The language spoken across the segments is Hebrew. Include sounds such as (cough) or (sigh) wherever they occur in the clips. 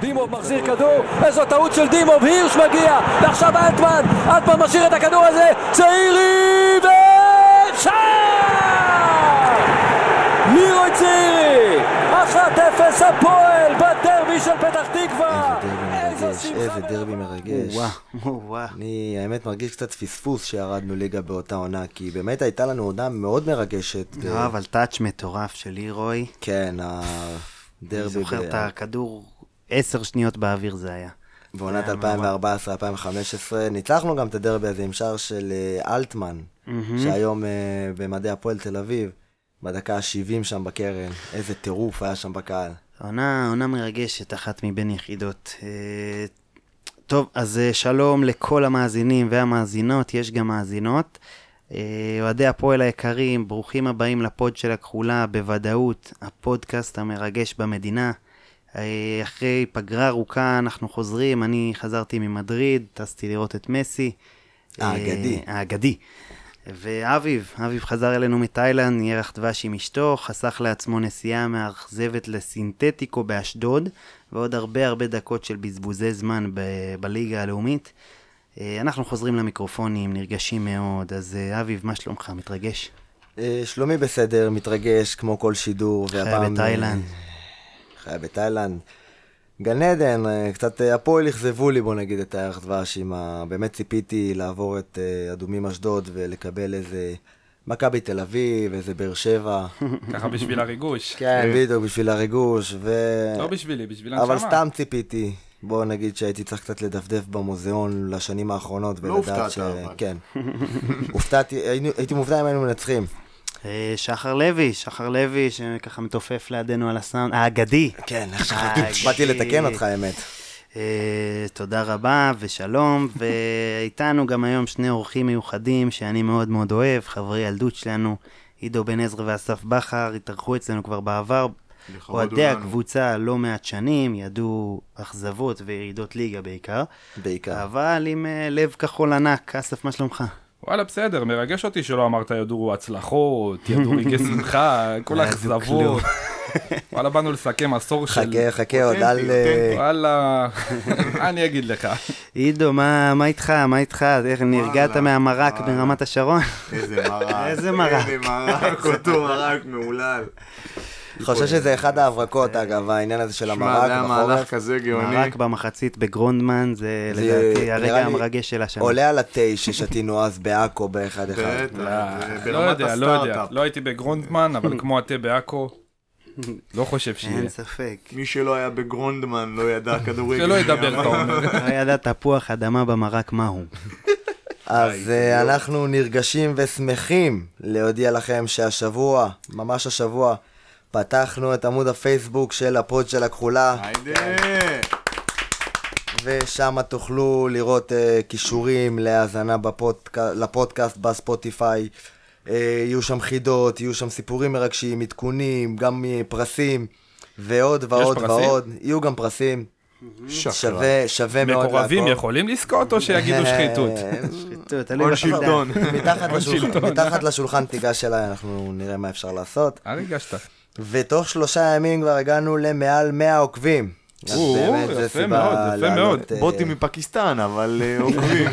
דימוב מחזיר כדור, איזו טעות של דימוב, הירש מגיע, ועכשיו אלטמן, אלטמן משאיר את הכדור הזה, צעירי ושער! לירוי צעירי, 1-0 הפועל בדרבי של פתח תקווה! איזה דרבי מרגש. וואו, וואו. אני האמת מרגיש קצת פספוס שירדנו ליגה באותה עונה, כי באמת הייתה לנו עונה מאוד מרגשת. לא, אבל טאץ' מטורף של לירוי. כן, אני הדרבי זוכר ב- את הכדור, עשר שניות באוויר זה היה. בעונת היה נורא. 2014-2015. ניצחנו גם את הדרבי הזה עם שער של אה, אלטמן, שהיום אה, במדעי הפועל תל אביב, בדקה ה-70 שם בקרן. איזה טירוף היה שם בקהל. עונה, עונה מרגשת, אחת מבין יחידות. אה, טוב, אז אה, שלום לכל המאזינים והמאזינות, יש גם מאזינות. אוהדי הפועל היקרים, ברוכים הבאים לפוד של הכחולה, בוודאות, הפודקאסט המרגש במדינה. אה, אחרי פגרה ארוכה אנחנו חוזרים, אני חזרתי ממדריד, טסתי לראות את מסי. האגדי. אה, האגדי. ואביב, אביב חזר אלינו מתאילנד, ירח דבש עם אשתו, חסך לעצמו נסיעה מאכזבת לסינתטיקו באשדוד, ועוד הרבה הרבה דקות של בזבוזי זמן ב- בליגה הלאומית. אה, אנחנו חוזרים למיקרופונים, נרגשים מאוד, אז אביב, מה שלומך? מתרגש? שלומי בסדר, מתרגש כמו כל שידור, והפעם... בתאילנד. חיה בתאילנד. גן עדן, אה, קצת אה, הפועל אכזבו לי, בוא נגיד, את הירח דבש, עם ה... באמת ציפיתי לעבור את אה, אדומים אשדוד ולקבל איזה מכבי תל אביב, איזה באר שבע. (laughs) ככה בשביל הריגוש. כן, בדיוק, בשביל הריגוש, ו... לא בשבילי, בשביל הנשמה. אבל סתם ציפיתי. בוא נגיד שהייתי צריך קצת לדפדף במוזיאון לשנים האחרונות, לא ולדעת הופתעת, ש... אבל. כן. הופתעתי, הייתי מופתע אם היינו מנצחים. אה, שחר לוי, שחר לוי, שככה מתופף לידינו על הסאונד, האגדי. כן. באתי לתקן אותך, האמת. אה, תודה רבה ושלום, (laughs) ואיתנו גם היום שני אורחים מיוחדים שאני מאוד מאוד אוהב, חברי ילדות שלנו, עידו בן עזרא ואסף בכר, התארחו אצלנו כבר בעבר. אוהדי. הקבוצה לא מעט שנים, ידעו אכזבות וירידות ליגה בעיקר, בעיקר. אבל עם אה, לב כחול ענק. אסף, מה שלומך? וואלה, בסדר, מרגש אותי שלא אמרת ידעו הצלחות, ידעו רגעי (laughs) שמחה, כל ידעו האכזבות. (laughs) וואלה, באנו לסכם עשור של... חכה, חכה עוד על... אותנטי, אה. וואלה, מה (laughs) אני אגיד לך? עידו, מה מה איתך? מה איתך? איך נרגעת מהמרק. ברמת השרון? איזה מרק. איזה מרק. איזה מרק, אותו מרק מהולל. חושב שזה אחד ההברקות, אגב, העניין הזה של שמע, המרק זה היה מהלך בחורף. כזה גאוני. מרק במחצית בגרונדמן, זה זה לדעתי הרגע המרגש של השנה. עולה על התה ששתינו אז בעכו באחד אחד. לא יודע, לא יודע. לא הייתי בגרונדמן, אבל כמו התה בעכו, לא חושב שיהיה. אין ספק. מי שלא היה בגרונדמן לא ידע כדורגל. שלא ידבר, אתה אומר. (laughs) לא ידע תפוח אדמה במרק מהו. אז אה, אנחנו נרגשים ושמחים להודיע לכם שהשבוע, ממש השבוע, פתחנו את עמוד הפייסבוק של הפוד של הכחולה, היידה. ושם תוכלו לראות uh, קישורים להאזנה בפודק... לפודקאסט בספוטיפיי. Uh, יהיו שם חידות, יהיו שם סיפורים מרגשים, עדכונים, גם uh, פרסים, ועוד ועוד פרסים? ועוד. יהיו גם פרסים. שקרן. שווה, שווה מאוד מקורבים לעקוב. יכולים לזכות או שיגידו שחיתות? שחיתות, הון בחברה. (laughs) שלטון. מתחת, לשולחן, תיגש אליי, אנחנו נראה מה אפשר לעשות. אה, ריגשת. ותוך שלושה ימים כבר הגענו למעל 100 עוקבים. אז או, באמת, זה יפה סיבה מאוד, יפה להעלות, מאוד. אה, בוטים מפקיסטן, אבל אה, (laughs) עוקבים.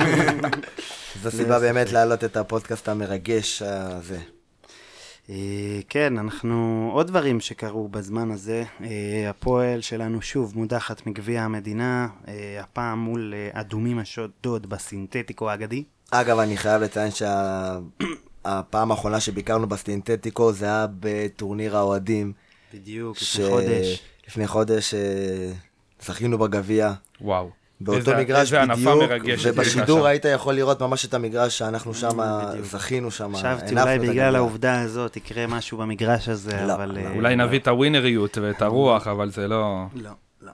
זו סיבה באמת להעלות את הפודקאסט המרגש הזה. אה, כן, אנחנו... עוד דברים שקרו בזמן הזה. הפועל שלנו שוב מודחת מגביע המדינה, הפעם מול אדומים אשדוד בסינתטיקו האגדי. אגב, אני חייב לציין שהפעם האחרונה שביקרנו בסטינתטיקו זה היה בטורניר האוהדים. בדיוק, ש- לפני חודש. לפני חודש אה, זכינו בגביע. וואו. באותו איזה- מגרש איזה בדיוק, ובשידור. היית יכול לראות ממש את המגרש שאנחנו שם. זכינו שם. חשבתי אולי בגלל. העובדה הזאת יקרה משהו במגרש הזה, לא, אבל... לא. אה, אולי נביא את הווינריות ואת הרוח, אבל זה לא... לא, לא,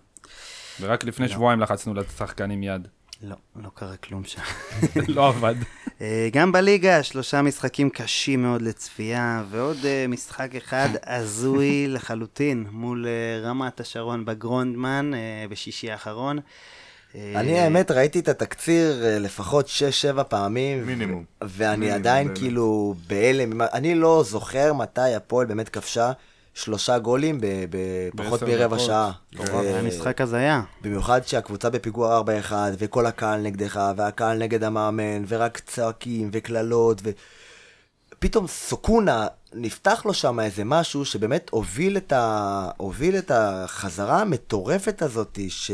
ורק לפני שבועיים לחצנו לשחקנים יד. לא, לא קרה כלום שם. (laughs) לא עבד. אה, גם בליגה, שלושה משחקים קשים מאוד לצפייה, ועוד אה, משחק אחד (laughs) הזוי לחלוטין מול אה, רמת השרון בגרונדמן בשישי האחרון. אני האמת ראיתי את התקציר לפחות 6-7 פעמים. מינימום. ואני מינימום, עדיין באמת. כאילו בהלם. אני לא זוכר מתי הפועל באמת כבשה שלושה גולים בפחות מרבע. שעה. מטורף. ו- היה משחק הזיה. במיוחד שהקבוצה בפיגור 4-1, וכל הקהל נגדך, והקהל נגד המאמן, ורק צועקים, וקללות, ו... פתאום סוקונה, נפתח לו שם איזה משהו שבאמת הוביל את, ה... הוביל את החזרה המטורפת הזאת, ש...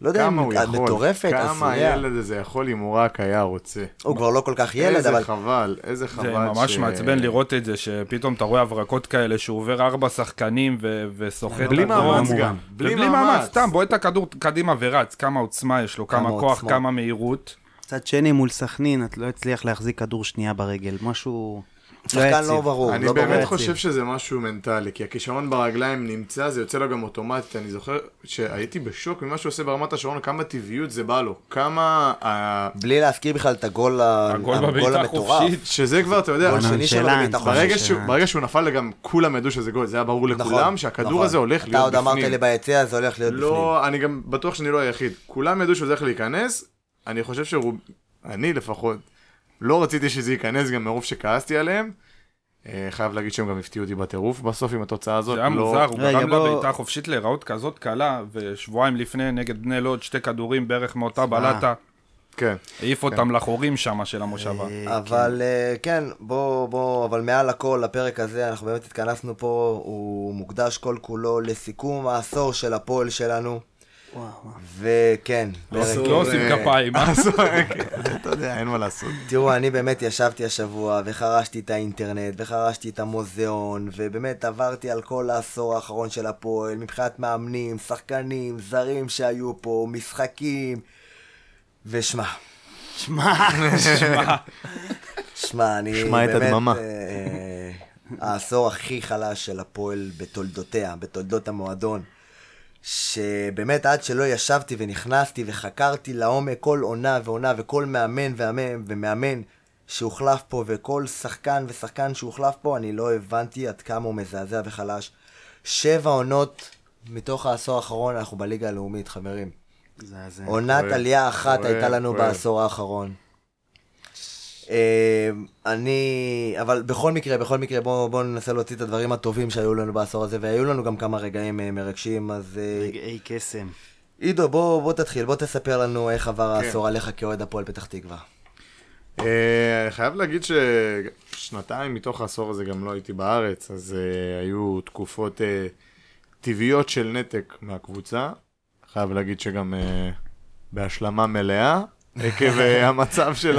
לא יודע אם הוא יכול, מטורפת, כמה עשויה. הילד הזה יכול אם הוא רק היה רוצה. הוא כבר לא כל כך ילד, איזה אבל... חבל, איזה חבל זה ממש מעצבן לראות את זה, שפתאום אתה רואה הברקות כאלה, שהוא עובר ארבע שחקנים ו- וסוחט בלי. מאמץ גם, בלי ובלי מאמץ, מאמץ. סתם בועט את הכדור קדימה ורץ, כמה עוצמה יש לו, כמה כמה כוח, עוצמה. כמה מהירות. מצד שני, מול סכנין, את לא הצליח להחזיק כדור שנייה ברגל. משהו... שחקן לא ברור, אני לא. באמת יציב. חושב שזה משהו מנטלי, כי הכישרון ברגליים נמצא, זה יוצא לו גם אוטומטית. אני זוכר שהייתי בשוק ממה שהוא עושה ברמת השרון, כמה טבעיות זה בא לו. כמה... בלי להזכיר בכלל את הגול, המטורף. שזה כבר, אתה יודע. ברגע. שהוא, שהוא נפל גם כולם ידעו שזה גול, זה היה ברור נכון, לכולם שהכדור נכון. הזה הולך אתה להיות עוד אמרת בפנים. לי ביציע, זה הולך להיות בפנים. לא, אני גם בטוח שאני לא היחיד. כולם ידעו שזה הולך להיכנס, אני חושב שרוב... אני לפחות, לא רציתי שזה ייכנס גם מרוב שכעסתי עליהם. אה, חייב להגיד שהם גם הפתיעו אותי בטירוף בסוף עם התוצאה הזאת. זה היה לא- מוזר, הוא גרם בוא- לבעיטה החופשית להיראות כזאת קלה, ושבועיים לפני נגד בני לוד, שתי כדורים בערך מאותה בלטה, כן. העיף אותם לחורים שם של המושבה. אה, אבל אה, כן, בוא, בוא, אבל מעל הכל, הפרק הזה, אנחנו באמת התכנסנו פה, הוא מוקדש כל כולו לסיכום העשור של הפועל שלנו. וכן, פרק... לא עושים אה, כפיים, אה? (laughs) אתה יודע, אין מה לעשות. תראו, אני באמת ישבתי השבוע וחרשתי את האינטרנט וחרשתי את המוזיאון ובאמת עברתי על כל העשור האחרון של הפועל מבחינת מאמנים, שחקנים, זרים שהיו פה, משחקים ושמע, שמע, שמע, אני שמע את באמת... הדממה. אה, העשור הכי חלש של הפועל בתולדותיה, בתולדות המועדון. שבאמת עד שלא ישבתי ונכנסתי וחקרתי לעומק כל עונה ועונה וכל מאמן ואמן ומאמן שהוחלף פה וכל שחקן ושחקן שהוחלף פה, אני לא הבנתי עד כמה הוא מזעזע וחלש. שבע עונות מתוך העשור האחרון אנחנו בליגה הלאומית, חברים. זה- זה- עונת כואב, עלייה אחת כואב, הייתה לנו כואב. בעשור האחרון. אה, אני, אבל בכל מקרה, בכל מקרה, בואו בוא ננסה להוציא את הדברים הטובים שהיו לנו בעשור הזה, והיו לנו גם כמה רגעים אה, מרגשים, אז אה, רגעי קסם. עידו, בוא, בוא תתחיל, בוא תספר לנו איך עבר כן. העשור עליך כאוהד הפועל פתח תקווה. אה, אני חייב להגיד ששנתיים מתוך העשור הזה גם לא הייתי בארץ, אז אה, היו תקופות אה, טבעיות של נתק מהקבוצה. חייב להגיד שגם אה, בהשלמה מלאה, עקב אה, (laughs) המצב של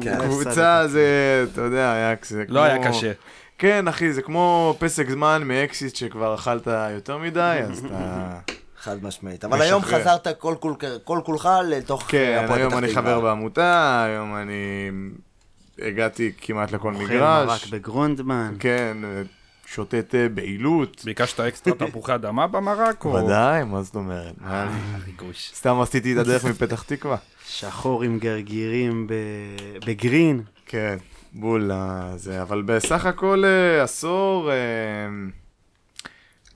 כן. הקבוצה, זה, אתה יודע, היה כזה לא היה קשה. כן, אחי, זה כמו פסק זמן מאקסיט שכבר אכלת יותר מדי, אז אתה... (laughs) חד משמעית. אבל היום. חזרת כל, כול, כל כולך לתוך אה, כן, היום אני. חבר בעמותה, היום אני הגעתי כמעט לכל אוכל מרק מגרש. בגרונדמן. כן, שותה תה בעילות. ביקשת אקסטרה (laughs) תפוחי אדמה במרק? או- ודאי, מה זאת אומרת? מה אני- ריגוש. סתם עשיתי את הדרך מפתח תקווה. שחור עם גרגירים ב- בגרין. כן, בול אה, זה, אבל בסך הכל אה, עשור... אה,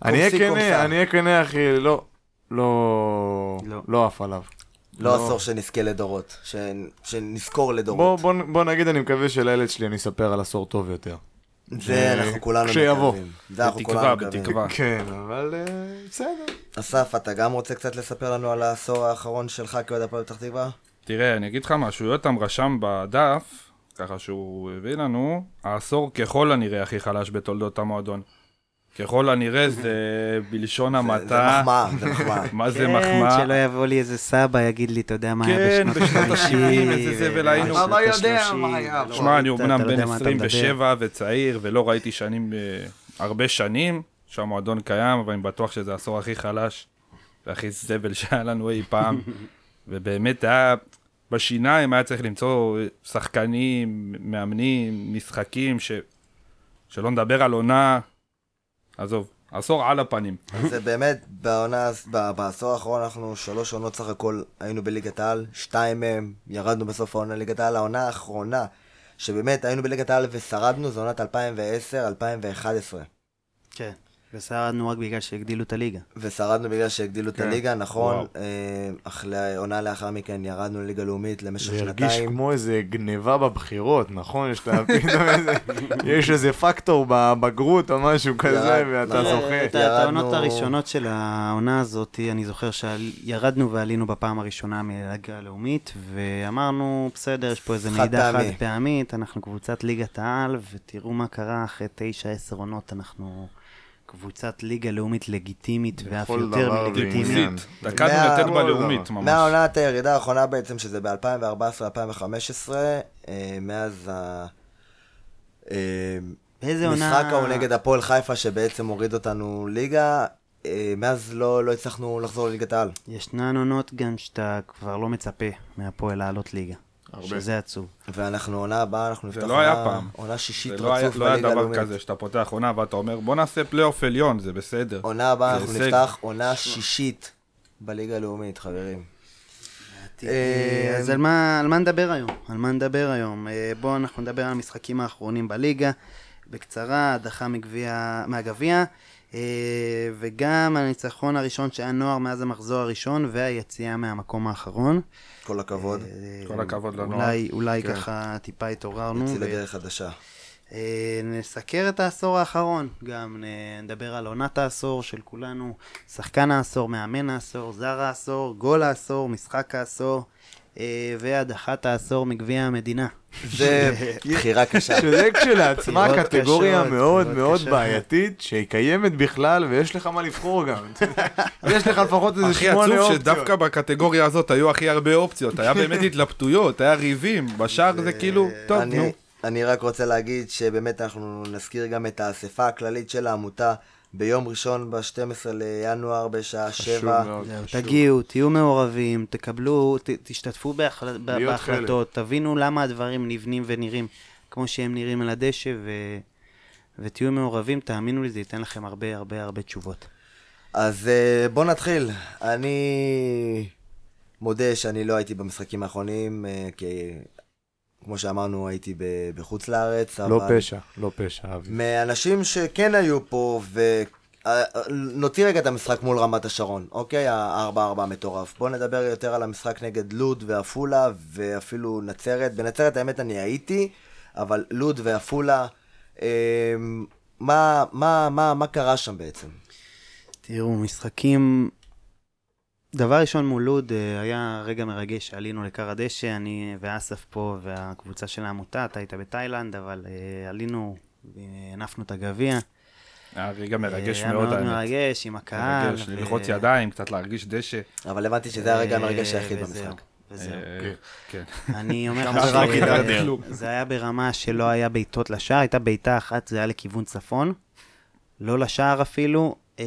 אני אהיה. כנה, אני אהיה כנה, אחי, לא, לא, לא. לא עף עליו. לא עשור שנזכה לדורות. שנזכור לדורות. בוא נגיד, אני מקווה שלילד שלי אני אספר על עשור טוב יותר. זה אנחנו כולנו כשיבוא. מקווים. זה אנחנו בתקווה, כולנו מקווים. בתקווה. כן, אבל אה, בסדר. אסף, אתה גם רוצה קצת לספר לנו על העשור האחרון שלך כאוהד הפועל פתח תקווה? תראה, אני אגיד לך משהו, יותם רשם בדף, ככה שהוא הביא לנו, העשור ככל הנראה הכי חלש בתולדות המועדון. ככל הנראה זה בלשון זה המעטה. מחמאה, זה מחמאה. (laughs) מה זה כן, מחמאה? שלא יבוא לי איזה סבא, יגיד לי, אתה יודע מה היה כן, בשנות בשנות ה-50. ה-70, איזה זבל היינו. אבל יודע מה היה. שמע, אני אומנם בן יודע מה אתה מדבר. 27 וצעיר, ולא ראיתי שנים, אה, הרבה שנים שהמועדון קיים, אבל אני בטוח שזה העשור הכי חלש והכי זבל שהיה לנו אי פעם. (laughs) ובאמת היה, בשיניים היה צריך למצוא שחקנים, מאמנים, משחקים, ש... שלא נדבר על עונה, עזוב, עשור על הפנים. זה באמת, בעונה, ב- בעשור האחרון אנחנו שלוש עונות סך הכל היינו בליגת העל, שתיים מהם ירדנו בסוף העונה לליגת העל, העונה האחרונה שבאמת היינו בליגת העל ושרדנו זו עונת 2010-2011. כן. ושרדנו רק בגלל שהגדילו את הליגה. ושרדנו בגלל שהגדילו את כן. הליגה, נכון. אה, אך עונה לאחר מכן ירדנו לליגה לאומית למשך זה הרגיש שנתיים. כמו איזה גניבה בבחירות, נכון? יש לה פתאום איזה, יש איזה פקטור בבגרות או משהו כזה, ואתה נכון. זוכה. את העונות ירדנו- הראשונות של העונה הזאת, אני זוכר שירדנו ועלינו בפעם הראשונה מליגה הלאומית, ואמרנו, בסדר, יש פה איזה מידע. חד פעמית, אנחנו קבוצת ליגת העל, ותראו מה קרה אחרי תשע, עשר עונות, אנחנו קבוצת ליגה לאומית לגיטימית, ואף יותר מלגיטימית. דקה כל בלאומית, ממש. מהעונת הירידה האחרונה בעצם, שזה ב-2014-2015, אה, מאז ה... אה, באיזה עונה... משחק ההוא נגד הפועל חיפה שבעצם הוריד אותנו ליגה, אה, מאז לא, לא הצלחנו לחזור לליגת העל. ישנן עונות גם שאתה כבר לא מצפה מהפועל לעלות ליגה. הרבה. שזה עצוב. ואנחנו עונה הבאה, אנחנו זה נפתח לא היה עונה- פעם. עונה שישית זה לא היה רצוף לא היה בליגה דבר הלאומית. כזה שאתה פותח עונה ואתה אומר בוא נעשה פלייאוף עליון, זה בסדר. עונה הבאה זה אנחנו הישג. נפתח עונה שישית בליגה הלאומית, חברים. אה, אז על מה, על מה נדבר היום? על מה נדבר היום? אה, בואו אנחנו נדבר על המשחקים האחרונים בליגה. בקצרה, הדחה מגביע, מהגביע, וגם הניצחון הראשון שהיה נוער מאז המחזור הראשון, והיציאה מהמקום האחרון. כל הכבוד. אה, כל הכבוד לנוער. אולי, אולי כן. ככה טיפה התעוררנו. יוציא ו- לדרך חדשה. אה, נסקר את העשור האחרון, גם אה, נדבר על עונת העשור של כולנו, שחקן העשור, מאמן העשור, זר העשור, גול העשור, משחק העשור, אה, והדחת העשור מגביע המדינה. זה (laughs) בחירה קשה. שזה כשלעצמה (laughs) קטגוריה מאוד מאוד. בעייתית, שהיא קיימת בכלל, ויש לך מה לבחור גם. (laughs) יש לך לפחות איזה הכי שמונה עצוב אופציות. שדווקא בקטגוריה הזאת היו הכי הרבה אופציות, היה באמת התלבטויות, היה ריבים, בשאר זה כאילו, טוב, אני- נו. אני רק רוצה להגיד שבאמת אנחנו נזכיר גם את האספה הכללית של העמותה ביום ראשון ב-12 לינואר בשעה חשוב 7. מאוד, זהו, חשוב. תגיעו, תהיו מעורבים, תקבלו, ת, תשתתפו בהחל... בהחלטות, תבינו למה הדברים נבנים ונראים כמו שהם נראים על הדשא, ו... ותהיו מעורבים, תאמינו לי, זה ייתן לכם הרבה הרבה הרבה תשובות. אז אה, בואו נתחיל. אני מודה שאני לא הייתי במשחקים האחרונים, אה, כי כמו שאמרנו הייתי ב- בחוץ לארץ. לא אבל פשע, לא פשע, אבי. מאנשים שכן היו פה, ונוציא רגע את המשחק מול רמת השרון, אוקיי? ה-4-4 מטורף. בואו נדבר יותר על המשחק נגד לוד ועפולה, ואפילו נצרת. בנצרת האמת אני הייתי, אבל לוד ועפולה, אה, מה, מה, מה, מה קרה שם בעצם? תראו, משחקים... דבר ראשון מול לוד אה, היה רגע מרגש שעלינו לכר הדשא, אני ואסף פה והקבוצה של העמותה, אתה היית בתאילנד, אבל אה, עלינו והנפנו את הגביע. היה רגע מרגש היה מאוד, מאוד האמת. מרגש עם הקהל. מרגש, ללחוץ ידיים, קצת להרגיש דשא. אבל הבנתי שזה הרגע המרגש היחיד אה, במשחק. וזהו. אה, כן. (laughs) אני אומר לך. זה היה ברמה שלא היה בעיטות לשער, הייתה בעיטה אחת, זה היה לכיוון צפון. לא לשער אפילו. אה,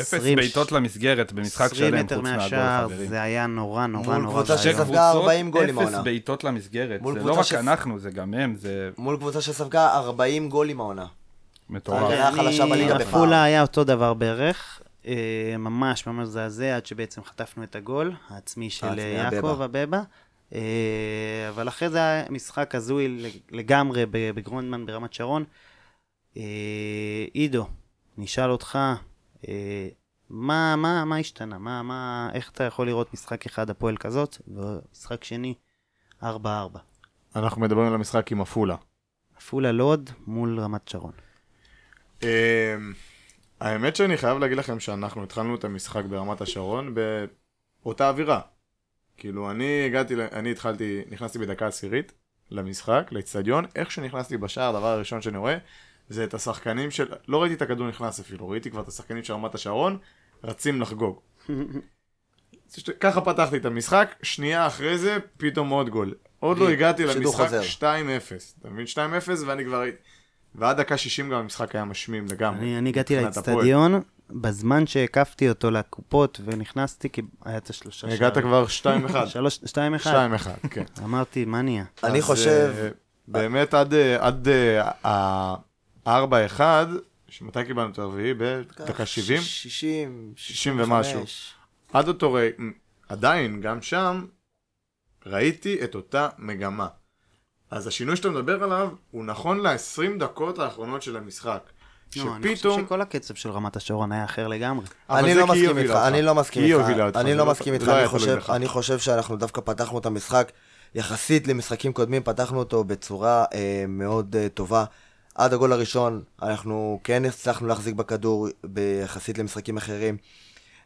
אפס 20 בעיטות למסגרת במשחק 20 שלם, חוץ מהגול, מהשער, חברים. זה היה נורא נורא מול נורא קבוצה ואיום. שספגה 40 גולים אפס העונה. בעיטות למסגרת, מול זה קבוצה לא רק אנחנו, זה גם הם, זה מול קבוצה שספגה 40 גולים העונה. מטורף. ההגנה החלשה אני- בליגה בפער. עפולה היה אותו דבר בערך, אה, ממש ממש זעזע, עד שבעצם חטפנו את הגול העצמי של אה, יעקב. אה, אבל אחרי זה היה משחק הזוי לגמרי ב- בגרונדמן ברמת שרון. עידו, נשאל אותך, אה, מה, מה, מה השתנה? מה, מה, איך אתה יכול לראות משחק אחד הפועל כזאת, ומשחק שני 4-4? אנחנו מדברים על המשחק עם עפולה. עפולה לוד מול רמת שרון. אמ, האמת שאני חייב להגיד לכם שאנחנו התחלנו את המשחק ברמת השרון באותה אווירה. כאילו, אני הגעתי, אני התחלתי, נכנסתי בדקה עשירית למשחק, לאצטדיון, איך שנכנסתי בשער, הדבר הראשון שאני רואה, זה את השחקנים של, לא ראיתי את הכדור נכנס אפילו, ראיתי כבר את השחקנים של רמת השרון, רצים לחגוג. (laughs) ככה פתחתי את המשחק, שנייה אחרי זה, פתאום עוד גול. עוד לא (laughs) הגעתי למשחק חוזר. 2-0. אתה מבין? 2-0 ואני כבר... ועד דקה 60 גם המשחק היה משמים לגמרי. אני, אני הגעתי. לאצטדיון, בזמן שהקפתי אותו לקופות ונכנסתי, כי היה את השלושה הגעת כבר 2-1. (laughs) שלוש, שתיים אחד. 2-1, כן. אמרתי, מה נהיה? אני חושב, אה, באמת עד אה, עד ה-4-1, מתי קיבלנו את הרביעי? בדקה 70? 60, 60 ומשהו. עד אותו רגע, עדיין, גם שם, ראיתי את אותה מגמה. אז השינוי שאתה מדבר עליו, הוא נכון ל-20 דקות האחרונות של המשחק. לא, אני חושב שפתאום... שכל הקצב של רמת השרון היה אחר לגמרי. אבל אני זה לא כי היא מסכים הובילה איתך, אותך. אני לא מסכים כי היא איתך, הובילה אותך, אני לא לא- מסכים איתך, לא אני חושב, בך. אני חושב שאנחנו דווקא פתחנו את המשחק, יחסית למשחקים קודמים, פתחנו אותו בצורה אה, מאוד אה, טובה. עד הגול הראשון, אנחנו כן הצלחנו להחזיק בכדור ביחסית למשחקים אחרים.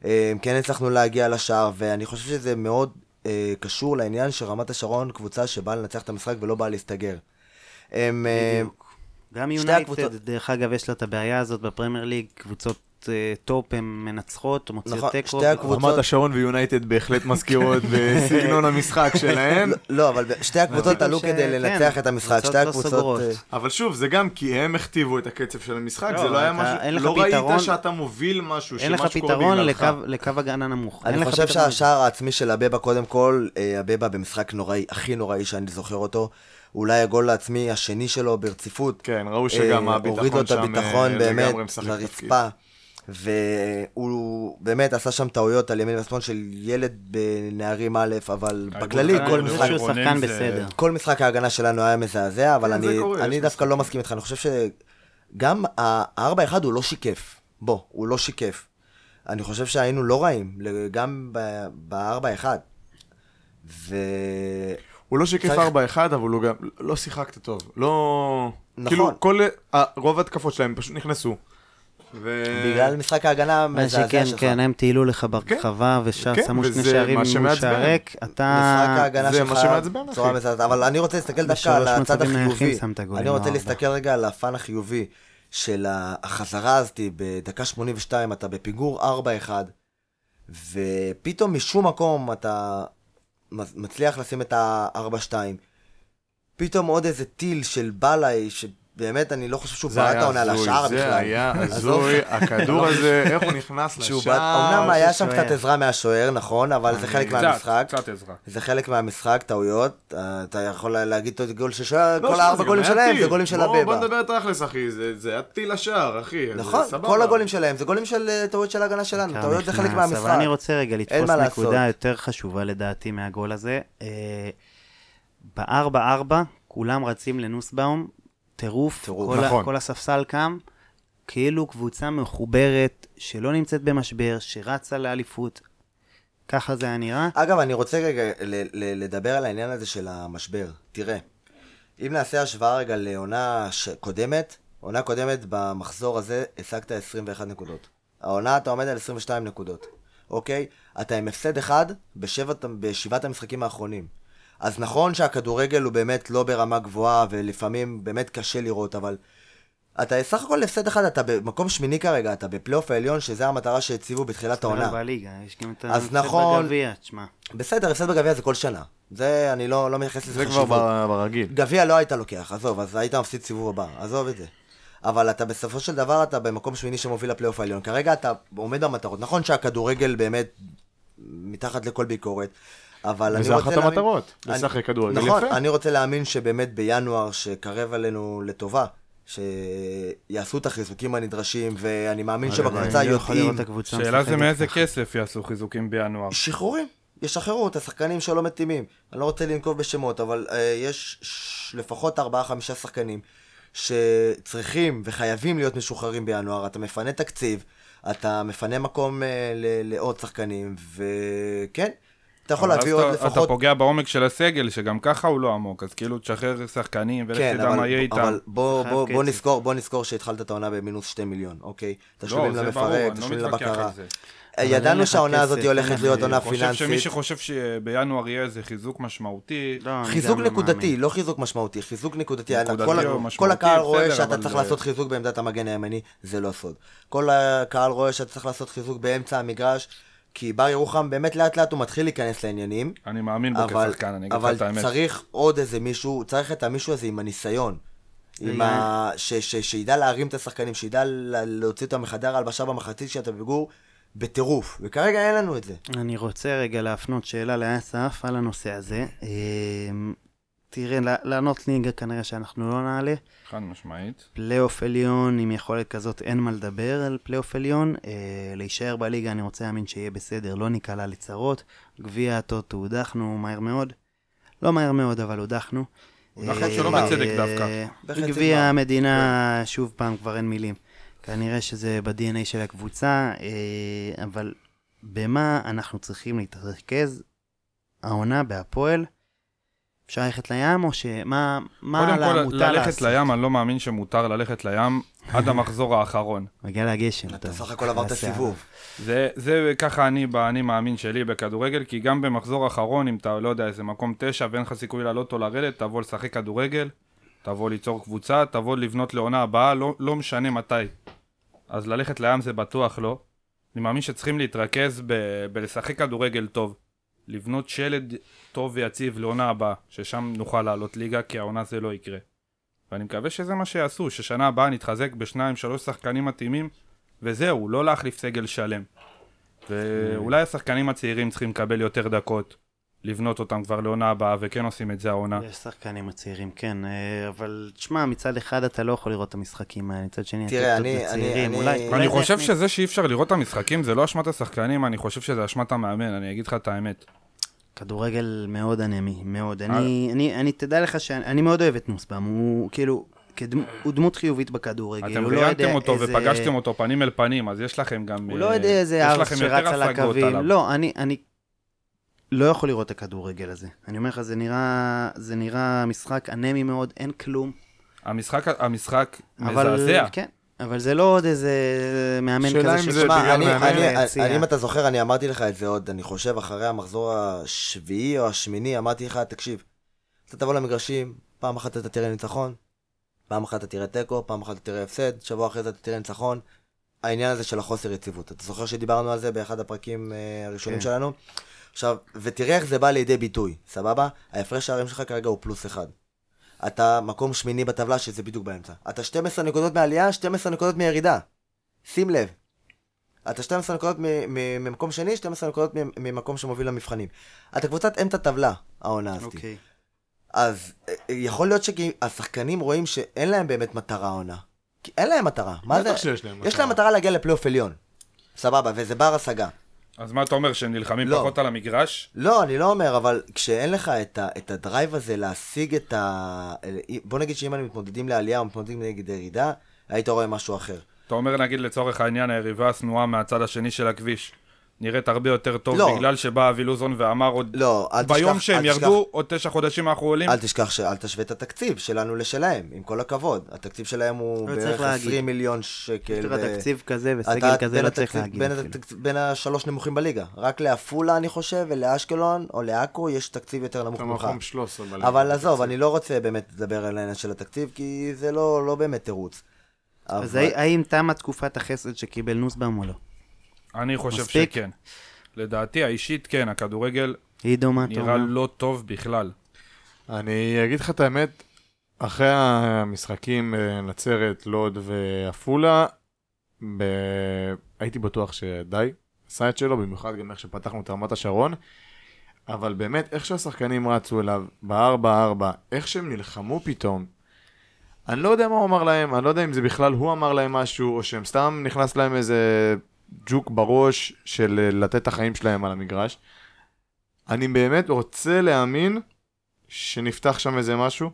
אה, כן הצלחנו להגיע לשער, ואני חושב שזה מאוד אה, קשור לעניין שרמת השרון קבוצה שבאה לנצח את המשחק ולא באה להסתגר. הם, אה, גם שתי יונייטד, הקבוצות- דרך אגב, יש לה את הבעיה הזאת בפרמייר ליג, קבוצות אה, טופ הן מנצחות, מוציאות נכון, תיקו. שתי הקבוצות- רמת השרון ויונייטד בהחלט מזכירות בסגנון המשחק שלהן. לא, לא, אבל שתי הקבוצות עלו כדי כן, לנצח את המשחק, שתי לא הקבוצות... אה, אבל שוב, זה גם כי הם הכתיבו את הקצב של המשחק, לא, זה לא היה משהו, אין לך לא פתרון- ראית שאתה מוביל משהו, אין לך שמשהו קורה פתרון בגללך. לקו- לקו הגנה נמוך. אין אני לך חושב פתרון. שהשער העצמי של אבבה, קודם כל, אה, אבבה במשחק נוראי, הכי נוראי שאני זוכר אותו. אולי הגול העצמי השני שלו ברציפות. כן, ראו שגם אה, הביטחון הוריד לו את שם, הביטחון באמת לגמרי משחק תפקיד. לרצפה. והוא באמת עשה שם טעויות על ימין ושמאל של ילד בנערים א', אבל בכללי, כל משחק... שהוא שחקן בסדר. כל משחק ההגנה שלנו היה מזעזע, אבל כן, אני, קורה, אני דווקא לא מסכים איתך, אני חושב שגם ה-4-1 הוא לא שיקף. בוא, הוא לא שיקף. אני חושב שהיינו לא רעים, גם ב-4-1. ו... הוא לא שיקף צריך- 4-1, אבל הוא גם לא שיחקת טוב. לא... נכון. כאילו, כל... רוב ההתקפות שלהם פשוט נכנסו. ו... בגלל משחק ההגנה מה המזעזע שכן, שלך. כן, הם טיילו לך ברחבה ושם כן, שמו שני שערים מה מול שמעצבן. שער ריק. משחק אתה... ההגנה זה שלך מה שמעצבן, בצורה אחי. מזעזעת, אבל אני רוצה להסתכל דווקא על הצד החיובי. אני רוצה להסתכל רגע על הפן החיובי של החזרה הזאת בדקה 82, אתה בפיגור 4-1, ופתאום משום מקום אתה מצליח לשים את ה-4-2. פתאום עוד איזה טיל של בלאי, שבאמת אני לא חושב שהוא היה העונה לשער בכלל. זה היה. (laughs) הזוי, הכדור הזה, איך הוא נכנס לשער. אמנם היה שם. קצת עזרה מהשוער, נכון, אבל זה חלק מהמשחק. קצת עזרה. זה חלק מהמשחק, טעויות. אה, אתה יכול להגיד את הגול של שוער, לא, כל הארבע גולים שלהם. זה גולים של בוא- בוא. נדבר תכלס, אחי, זה זה היה טיל לשער, אחי. נכון. כל הגולים שלהם זה גולים של אה, טעויות של ההגנה שלנו, טעויות זה חלק מהמשחק. אבל אני רוצה רגע לתפוס. נקודה יותר חשובה לדעתי מהגול הזה. אה, ב-4-4 כולם רצים לנוסבאום, טירוף, טירוף, כל ה- נכון. כל הספסל קם, כאילו קבוצה מחוברת, שלא נמצאת במשבר, שרצה לאליפות. ככה זה היה נראה. אגב, אני רוצה רגע לדבר על העניין הזה של המשבר. תראה, אם נעשה השוואה רגע לעונה ש- קודמת, עונה קודמת במחזור הזה השגת 21 נקודות. העונה אתה עומד על 22 נקודות, אוקיי? אתה עם הפסד אחד בשבעת, בשבעת המשחקים האחרונים. אז נכון שהכדורגל הוא באמת לא ברמה גבוהה, ולפעמים באמת קשה לראות, אבל אתה סך הכל הפסד אחד, אתה במקום שמיני כרגע, אתה בפלייאוף העליון, שזה המטרה שהציבו בתחילת העונה. בליגה, יש גם את אז ההפסד נכון. בגביע, תשמע. בסדר, הפסד בגביע זה כל שנה. זה, אני לא, לא מייחס לזה זה כבר חשיבות. בר- ברגיל. גביע לא היית לוקח, עזוב, אז היית מפסיד סיבוב הבא, עזוב את זה. אבל אתה בסופו של דבר אתה במקום שמיני שמוביל לפלייאוף העליון. כרגע אתה עומד במטרות. נכון שהכדורגל באמת מתחת לכל ביקורת, אבל אני וזה רוצה אחת להאמין... המטרות, אני- לשחק כדורגל נכון, יפה. אני רוצה להאמין שבאמת בינואר, שקרב עלינו לטובה, שיעשו את החיזוקים הנדרשים, ואני מאמין שבקבוצה אני לא יודעים... שאלה זה מאיזה. כסף יעשו חיזוקים בינואר. שחרורים, ישחררו את השחקנים שלא מתאימים. אני לא רוצה לנקוב בשמות, אבל uh, יש ש... לפחות 4-5 שחקנים שצריכים וחייבים להיות משוחררים בינואר. אתה מפנה תקציב, אתה מפנה מקום uh, ל... לעוד שחקנים, וכן, אתה יכול להביא עוד לפחות... אתה פוגע בעומק של הסגל, שגם ככה הוא לא עמוק, אז כאילו תשחרר שחקנים ולך כן, תדע מה יהיה אבל, איתם. אבל בוא. נזכור, בוא נזכור שהתחלת את העונה במינוס 2 מיליון, אוקיי? תשלומים לא, ברור, למפרק, לא תשלומים לבקרה. אין ידענו שהעונה הזאת הולכת להיות עונה אני חושב שמי פיננסית. שחושב שבינואר יהיה איזה חיזוק משמעותי, לא, חיזוק נקודתי. לא חיזוק משמעותי, חיזוק נקודתי. כל, הקהל רואה שאתה צריך לעשות חיזוק בעמדת המגן הימני, זה לא סוד. כל הקהל רואה שאתה צריך לעשות חיזוק באמצע המגרש, כי בר ירוחם באמת לאט לאט הוא מתחיל להיכנס לעניינים, אני מאמין בו אבל, כשחקן, אני אגיד לך אבל את האמת. צריך עוד איזה מישהו, צריך את המישהו הזה עם הניסיון. עם ה... ש... ש... שידע להרים את השחקנים, שידע ל- להוציא אותם מחדר ההלבשה במחצית שאתה בפיגור בטירוף, וכרגע אין לנו את זה. אני רוצה רגע להפנות שאלה לאסף על הנושא הזה. תראה, לעלות ליגה כנראה שאנחנו לא נעלה. חד משמעית. פלייאוף עליון, עם יכולת כזאת אין מה לדבר על פלייאוף עליון. אה, להישאר בליגה, אני רוצה להאמין שיהיה בסדר, לא ניקלע לצרות. גביע הטוטו הודחנו מהר מאוד. לא מהר מאוד, אבל הודחנו. הודחנו אה, שלא בצדק אה, דווקא. גביע. המדינה, שוב פעם, כבר אין מילים. כנראה שזה ב-DNA של הקבוצה, אה, אבל במה אנחנו צריכים להתרכז העונה בהפועל? אפשר ללכת לים, או שמה מה קודם לה- כל, מותר ללכת לעשות? לים, אני לא מאמין שמותר ללכת לים (laughs) עד המחזור האחרון. מגיע לגשם. אתה. סך הכל עברת. סיבוב. זה, זה ככה אני באני מאמין שלי בכדורגל, כי גם במחזור האחרון, אם אתה לא יודע, איזה מקום תשע ואין לך סיכוי לעלות או לרדת, תבוא לשחק כדורגל, תבוא ליצור קבוצה, תבוא לבנות לעונה הבאה, לא, לא משנה מתי. אז ללכת לים זה בטוח לא. אני מאמין שצריכים להתרכז ב- בלשחק כדורגל טוב. לבנות שלד טוב ויציב לעונה הבאה, ששם נוכל לעלות ליגה, כי העונה זה לא יקרה. ואני מקווה שזה מה שיעשו, ששנה הבאה נתחזק בשניים, שלוש שחקנים מתאימים, וזהו, לא להחליף סגל שלם. ואולי השחקנים הצעירים צריכים לקבל יותר דקות, לבנות אותם כבר לעונה הבאה, וכן עושים את זה העונה. יש שחקנים הצעירים, כן, אה, אבל תשמע, מצד אחד אתה לא יכול לראות את המשחקים האלה, מצד שני, תראה, אני- אני- אולי- אני אולי אני זה- חושב שזה שאי אפשר לראות את המשחקים זה לא אשמת השחקנים, אני חושב שזה אשמת המאמן, אני אגיד לך את האמת. כדורגל מאוד אנמי, מאוד. אה. אני, אני, אני, תדע לך שאני מאוד אוהב את נוסבאום, הוא כאילו, כדמ, הוא דמות חיובית בכדורגל. אתם הוא לא יודע ראיינתם אותו איזה- ופגשתם אותו פנים אל פנים, אז יש לכם גם... הוא לא אה, יודע איזה יש ארס לכם שרץ על הקווים. לא, אני, אני לא יכול לראות את הכדורגל הזה. אני אומר לך, זה נראה, זה נראה משחק אנמי מאוד, אין כלום. המשחק, המשחק אבל, מזעזע. כן, אבל זה לא עוד איזה מאמן שאלה כזה אם זה שכל שמע, בגלל אני, מאמן אני, היציע. אני, אם אתה זוכר, אני אמרתי לך את זה עוד, אני חושב, אחרי המחזור השביעי או השמיני, אמרתי לך, תקשיב, אתה תבוא למגרשים, פעם אחת אתה תראה ניצחון, פעם אחת אתה תראה תיקו, פעם אחת אתה תראה הפסד, שבוע אחרי זה אתה תראה ניצחון. העניין הזה של החוסר יציבות. אתה זוכר שדיברנו על זה באחד הפרקים אה, הראשונים כן. שלנו? עכשיו, ותראה איך זה בא לידי ביטוי, סבבה? ההפרש שערים שלך כרגע הוא פלוס אחד. אתה מקום שמיני בטבלה, שזה בדיוק באמצע. אתה 12 נקודות מעלייה, 12 נקודות מירידה. שים לב. אתה 12 נקודות ממקום שני, 12 נקודות ממקום שמוביל למבחנים. אתה קבוצת אמצע טבלה, העונה הזאת. אוקיי. אז אה, יכול להיות שהשחקנים רואים שאין להם באמת מטרה העונה. כי אין להם מטרה. מה זה? שיש להם יש להם מטרה להגיע לפלייאוף עליון. סבבה, וזה בר השגה. אז מה אתה אומר, שנלחמים לא. פחות על המגרש? לא, אני לא אומר, אבל כשאין לך את, ה, את הדרייב הזה להשיג את ה... בוא נגיד שאם אני מתמודדים לעלייה או מתמודדים נגד ירידה, היית רואה משהו אחר. אתה אומר, נגיד, לצורך העניין, היריבה השנואה מהצד השני של הכביש. נראית הרבה יותר טוב, לא. בגלל שבא אבי לוזון ואמר עוד... לא, אל תשכח... ביום שהם אל תשכח- ירדו, עוד תשע חודשים אנחנו עולים. אל תשכח שאל תשווה את התקציב שלנו לשלהם, עם כל הכבוד. התקציב שלהם הוא לא בערך להגיד. 20 מיליון שקל. יש לך ו- תקציב כזה אתה וסגל כזה, בין לא צריך התקציב- להגיד. בין. התקציב, בין השלוש נמוכים בליגה. רק לעפולה, אני חושב, ולאשקלון, או לעכו, יש תקציב יותר נמוך אתה ממך. מקום 13 בליגה. אבל עזוב, אני לא רוצה באמת לדבר על העניין של התקציב, כי זה לא, לא באמת תירוץ. אז אבל- הא- האם תמה תקופת החסד שקיבל נוסבאום או לא? אני חושב מספיק? שכן. לדעתי האישית, כן, הכדורגל עידו, מה אתה נראה אומר? לא טוב בכלל. אני אגיד לך את האמת, אחרי המשחקים אה, נצרת, לוד ועפולה, ב... הייתי בטוח שדי, עשה את שלו, במיוחד גם איך שפתחנו את רמת השרון, אבל באמת, איך שהשחקנים רצו אליו, בארבע-ארבע, איך שהם נלחמו פתאום, אני לא יודע מה הוא אמר להם, אני לא יודע אם זה בכלל הוא אמר להם משהו, או שהם סתם נכנס להם איזה ג'וק בראש של אה, לתת את החיים שלהם על המגרש. אני באמת רוצה להאמין שנפתח שם איזה משהו,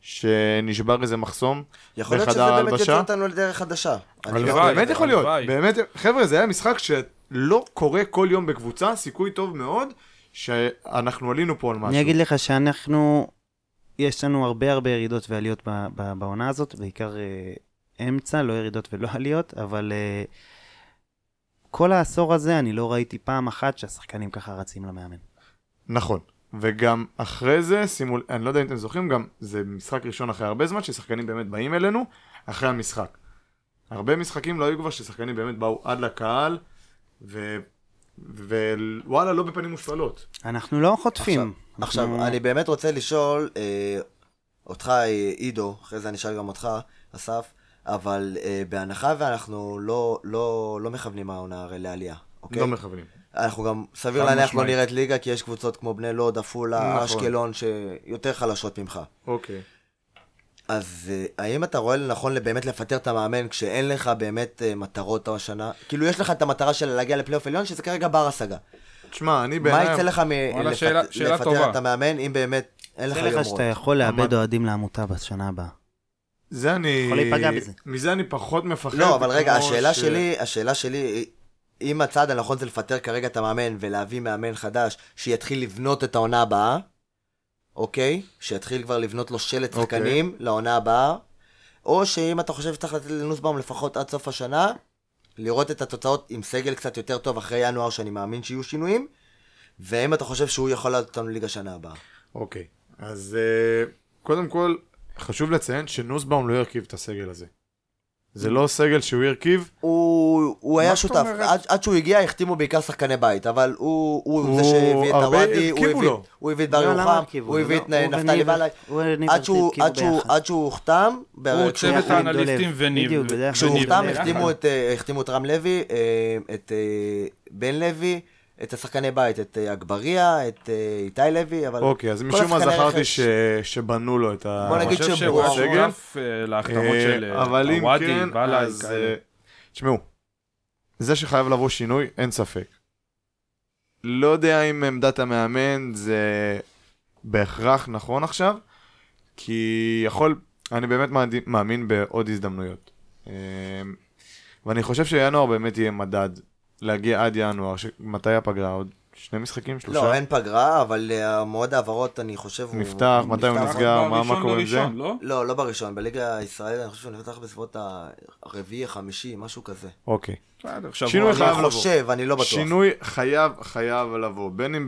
שנשבר איזה מחסום. יכול להיות בחדר שזה באמת ההלבשה? יוצא אותנו לדרך חדשה. אני הלוואי, באמת יכול להיות, הלוואי. באמת, חבר'ה, זה היה משחק שלא קורה כל יום בקבוצה, סיכוי טוב מאוד שאנחנו עלינו פה על משהו. אני אגיד לך שאנחנו, יש לנו הרבה הרבה ירידות ועליות ב- ב- בעונה הזאת, בעיקר אה, אמצע, לא ירידות ולא עליות, אבל אה, כל העשור הזה אני לא ראיתי פעם אחת שהשחקנים ככה רצים למאמן. נכון. וגם אחרי זה, שימו, אני לא יודע אם אתם זוכרים, גם זה משחק ראשון אחרי הרבה זמן, ששחקנים באמת באים אלינו אחרי המשחק. הרבה משחקים לא היו כבר ששחקנים באמת באו עד לקהל, ו... ווואלה, לא בפנים מושפלות. אנחנו לא חוטפים. עכשיו, אנחנו- אני באמת רוצה לשאול אה, אותך, אה, עידו, אחרי זה אני אשאל גם אותך, אסף, אבל אה, בהנחה ואנחנו לא, לא, לא מכוונים העונה הרי לעלייה, אוקיי? לא מכוונים. אנחנו גם, סביר להניח לא. נראית ליגה, כי יש קבוצות כמו בני לוד, עפולה, נכון. אשקלון, שיותר חלשות ממך. אוקיי. אז אה, האם אתה רואה לנכון באמת לפטר את המאמן כשאין לך באמת אה, מטרות השנה? כאילו יש לך את המטרה של להגיע לפלייאוף עליון, שזה כרגע בר השגה. תשמע, אני מה בעיניי... יצא לך מלפטר. את המאמן אם באמת אין לך יוצא לך יומרות? שאתה יכול לאבד אוהדים לעמותה בשנה הבאה. זה אני... יכול להיפגע בזה. מזה אני פחות מפחד. לא, אבל רגע, השאלה ש- שלי, השאלה שלי, אם הצעד הנכון זה לפטר כרגע את המאמן ולהביא מאמן חדש שיתחיל לבנות את העונה הבאה, אוקיי? שיתחיל כבר לבנות לו שלט אוקיי. שחקנים לעונה הבאה, או שאם אתה חושב שצריך לתת לנוסבאום לפחות עד סוף השנה, לראות את התוצאות עם סגל קצת יותר טוב אחרי ינואר, שאני מאמין שיהיו שינויים, ואם אתה חושב שהוא יכול לעלות אותנו ליגה שנה הבאה. אוקיי, אז אה, קודם כל, חשוב לציין שנוסבאום לא ירכיב את הסגל הזה. זה לא סגל שהוא ירכיב, הוא, הוא היה שותף? עד, עד שהוא הגיע החתימו בעיקר שחקני בית, אבל הוא, הוא, הוא- זה שהביא את הוואדי, הוא הביא, לו. הוא הביא את בר לא, הרכיבו? הוא הביא את לא, הוא נפתלי הוא וניב עד שהוא, הוחתם, הוא צוות האנליסטים. וניב. כשהוא הוחתם ביחד. החתימו את, אה, החתימו את רם לוי, אה, את אה, בן לוי, את השחקני בית, את אה, אגבריה, את אה, איתי לוי, אבל... אוקיי, אז משום מה זכרתי ש... שבנו לו את ה... בוא נגיד שהוא. שותף אה, להחתמות של הוואדי, כן, בלאי, אז... כאלה. תשמעו, זה שחייב לבוא שינוי, אין ספק. לא יודע אם עמדת המאמן זה בהכרח נכון עכשיו, כי יכול, אני באמת מאמין- בעוד הזדמנויות. ואני חושב שינואר באמת יהיה מדד להגיע עד ינואר, ש... מתי הפגרה? עוד שני משחקים? שלושה? לא, אין פגרה, אבל אה, מועד העברות, אני חושב, הוא... נפתח, מתי הוא נפתח. נסגר? מה- מה קורה עם זה? לא? לא, לא בראשון, בליגה הישראלית, אני חושב שהוא נפתח בסביבות הרביעי, החמישי, משהו כזה. אוקיי. שינוי. חייב אני לבוא. חושב, אני לא בטוח. שינוי חייב, חייב לבוא, בין אם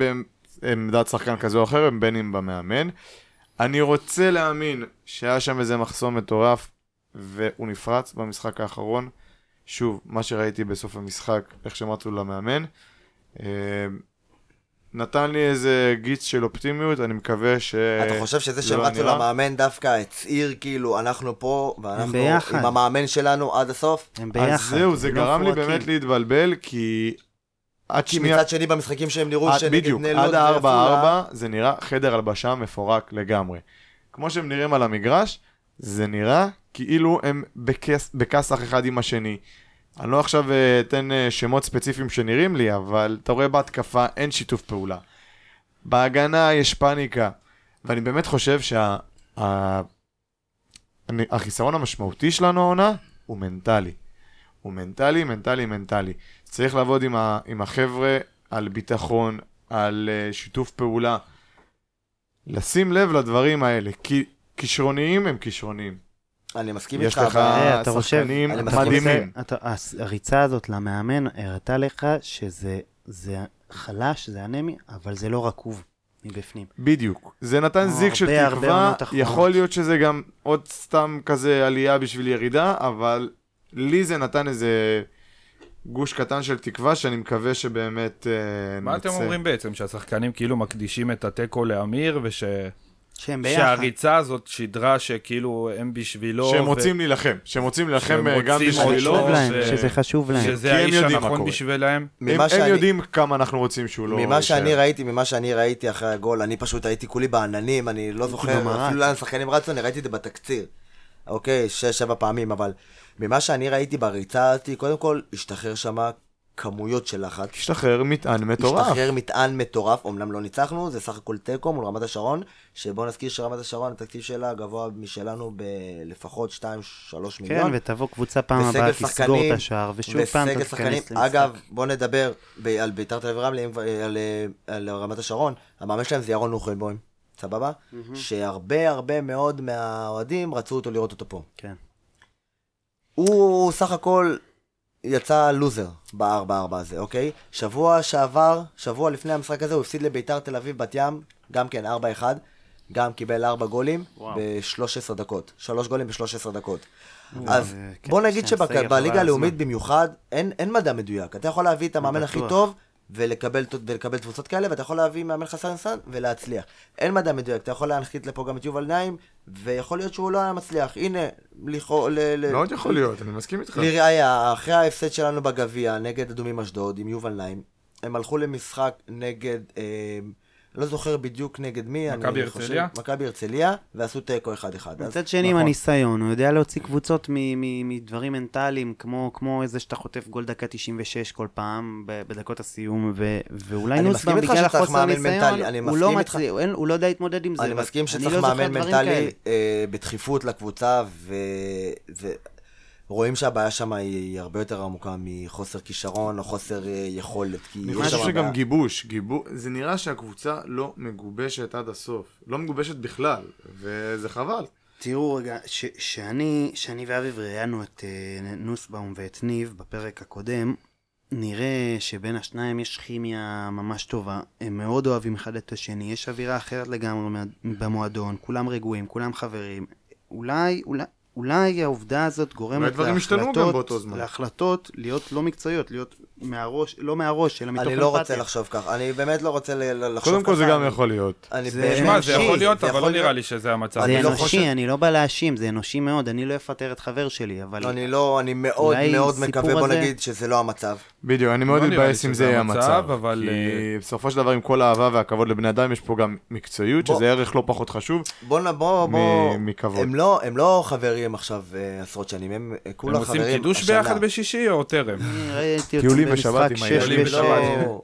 בעמדת שחקן כזה או אחר, בין אם במאמן. אני רוצה להאמין שהיה שם איזה מחסום מטורף, והוא נפרץ במשחק האחרון. שוב, מה שראיתי בסוף המשחק, איך שהם רצו למאמן. אה, נתן לי איזה גיץ של אופטימיות, אני מקווה ש... אתה חושב שזה שהם לא רצו נראה? למאמן דווקא הצהיר כאילו אנחנו פה ואנחנו ביחד. עם המאמן שלנו עד הסוף? הם ביחד. אז זהו, זה לא גרם לי. באמת להתבלבל, כי עד כי שנייה... מצד שני במשחקים שהם נראו עד- שנגד בדיוק, בני עד לוד ועפולה, ארבע זה נראה חדר הלבשה מפורק לגמרי. כמו שהם נראים על המגרש, זה נראה כאילו הם בכס- בכסח אחד עם השני. אני לא עכשיו אה, אתן אה, שמות ספציפיים שנראים לי, אבל אתה רואה בהתקפה אין שיתוף פעולה. בהגנה יש פאניקה, ואני באמת חושב שהחיסרון המשמעותי שלנו העונה הוא מנטלי. הוא מנטלי, מנטלי, מנטלי. צריך לעבוד עם, ה, עם החבר'ה על ביטחון, על uh, שיתוף פעולה. לשים לב לדברים האלה, כי כישרוניים הם כישרוניים. אני מסכים יש איתך, לך אבל- אה, אתה חושב- שחקנים אני מסכים. מדהימים. אתה- הריצה הזאת למאמן הראתה לך שזה זה חלש, זה אנמי, אבל זה לא רקוב מבפנים. בדיוק. זה נתן זיק של תקווה. יכול להיות שזה גם עוד סתם כזה עלייה בשביל ירידה, אבל לי זה נתן איזה גוש קטן של תקווה שאני מקווה שבאמת אה, מה אתם נצא. אומרים בעצם? שהשחקנים כאילו מקדישים את התיקו לאמיר, וש... שהם ביחד. שהריצה הזאת שידרה שכאילו הם בשבילו... שהם ו- רוצים להילחם, שהם רוצים להילחם שהם אה, גם רוצים בשבילו. חשוב להם, ו- שזה חשוב להם. שזה האיש הנכון קורה. בשבילהם. הם, ממה הם שאני- יודעים כמה אנחנו רוצים שהוא לא ממה שאני יישאר. ראיתי, ממה שאני ראיתי אחרי הגול, אני פשוט הייתי כולי בעננים, אני לא זוכר במרק. אפילו לאן השחקנים רצו, אני ראיתי את זה בתקציר. אוקיי, שש, שבע פעמים, אבל ממה שאני ראיתי בריצה הזאת, קודם כל, השתחרר שמה כמויות של לחץ. השתחרר מטען מטורף. השתחרר מטען מטורף, אמנם לא ניצחנו, זה סך הכל תיקו מול רמת השרון, שבוא נזכיר שרמת השרון, התקציב שלה גבוה משלנו בלפחות 2-3 כן, מיליון. ותבוא קבוצה פעם הבאה, תסגור את השער, ושוב פעם תיכנס למשחק. אגב, בוא נדבר ב- על ביתר תל אביב רמלה, על, אה, על רמת השרון, המאמן שלהם זה ירון נוחלבוים, סבבה? שהרבה הרבה מאוד מהאוהדים רצו אותו לראות אותו פה. כן. הוא סך הכל יצא לוזר בארבע ארבע הזה, אוקיי? שבוע שעבר, שבוע לפני המשחק הזה, הוא הפסיד לביתר תל אביב בת ים, גם כן 4-1, גם קיבל 4 גולים ב-13 דקות. 3 גולים ב-13 דקות. אז אה, כן, בוא נגיד שבליגה הלאומית. במיוחד, אין אין מדע מדויק. אתה יכול להביא את המאמן הכי. טוב ולקבל ולקבל תבוסות כאלה, ואתה יכול להביא מאמן חסר ניסיון ולהצליח. אין מדע מדויק, אתה יכול להנחית לפה גם את יובל נעים, ויכול להיות שהוא לא היה מצליח. הנה, לכאורה... מאוד יכול להיות, אני מסכים איתך. לראיה, אחרי ההפסד שלנו בגביע נגד אדומים אשדוד עם יובל נעים, הם הלכו למשחק נגד אה, לא זוכר בדיוק נגד מי, אני מכבי חושב- הרצליה? מכבי הרצליה, ועשו תיקו 1-1. אז- מצד שני, עם נכון. הניסיון, הוא יודע להוציא קבוצות מ- מ- מדברים מנטליים, כמו, כמו איזה שאתה חוטף גול דקה 96 כל פעם, ב- בדקות הסיום, ו- ואולי אני נוסבאום, מסכים איתך בגלל שצריך החוסר מאמן ניסיון, מנטלי, אני הוא לא מסכים איתך. מצליח, הוא לא יודע להתמודד עם זה. אני מסכים אני שצריך לא מאמן מנטלי. אה, בדחיפות לקבוצה, ורואים שהבעיה שם היא הרבה יותר עמוקה מחוסר כישרון או חוסר אה, יכולת. כי אני יש חושב שם שגם בעיה. גיבוש, גיבוש, זה נראה שהקבוצה לא מגובשת עד הסוף. לא מגובשת בכלל, וזה חבל. תראו רגע, ש- שאני, שאני ואביב ראיינו את אה, נוסבאום ואת ניב בפרק הקודם, נראה שבין השניים יש כימיה ממש טובה. הם מאוד אוהבים אחד את השני, יש אווירה אחרת לגמרי במועדון, כולם רגועים, כולם חברים. אולי, אולי... אולי העובדה הזאת גורמת זמן. להחלטות להיות לא מקצועיות, להיות מהראש, לא מהראש, אלא מתוך אני אמפתיה. לא רוצה לחשוב ככה, אני באמת לא רוצה לחשוב ככה. קודם כל זה גם אני- יכול להיות. אני זה- שמע, זה יכול להיות, אבל לא נראה. לי שזה המצב. אני זה לא אנושי, אני לא בא להאשים, זה אנושי מאוד, אני לא אפטר את חבר שלי, אבל... אני לא, אני מאוד מאוד מקווה, בוא נגיד שזה לא המצב. בדיוק, אני מאוד לא מתבאס אם זה יהיה המצב. אבל, כי אה, בסופו של דבר, עם כל האהבה והכבוד לבני אדם, יש פה גם מקצועיות. שזה ערך לא פחות חשוב. בוא, בוא, בוא, מכבוד. הם לא, הם לא חברים עכשיו אה, עשרות שנים, הם אה, הם כולה עושים חברים קידוש השנה. ביחד בשישי או טרם? אני טיולים במשחק בשבת עם הילדים הם בש- לא,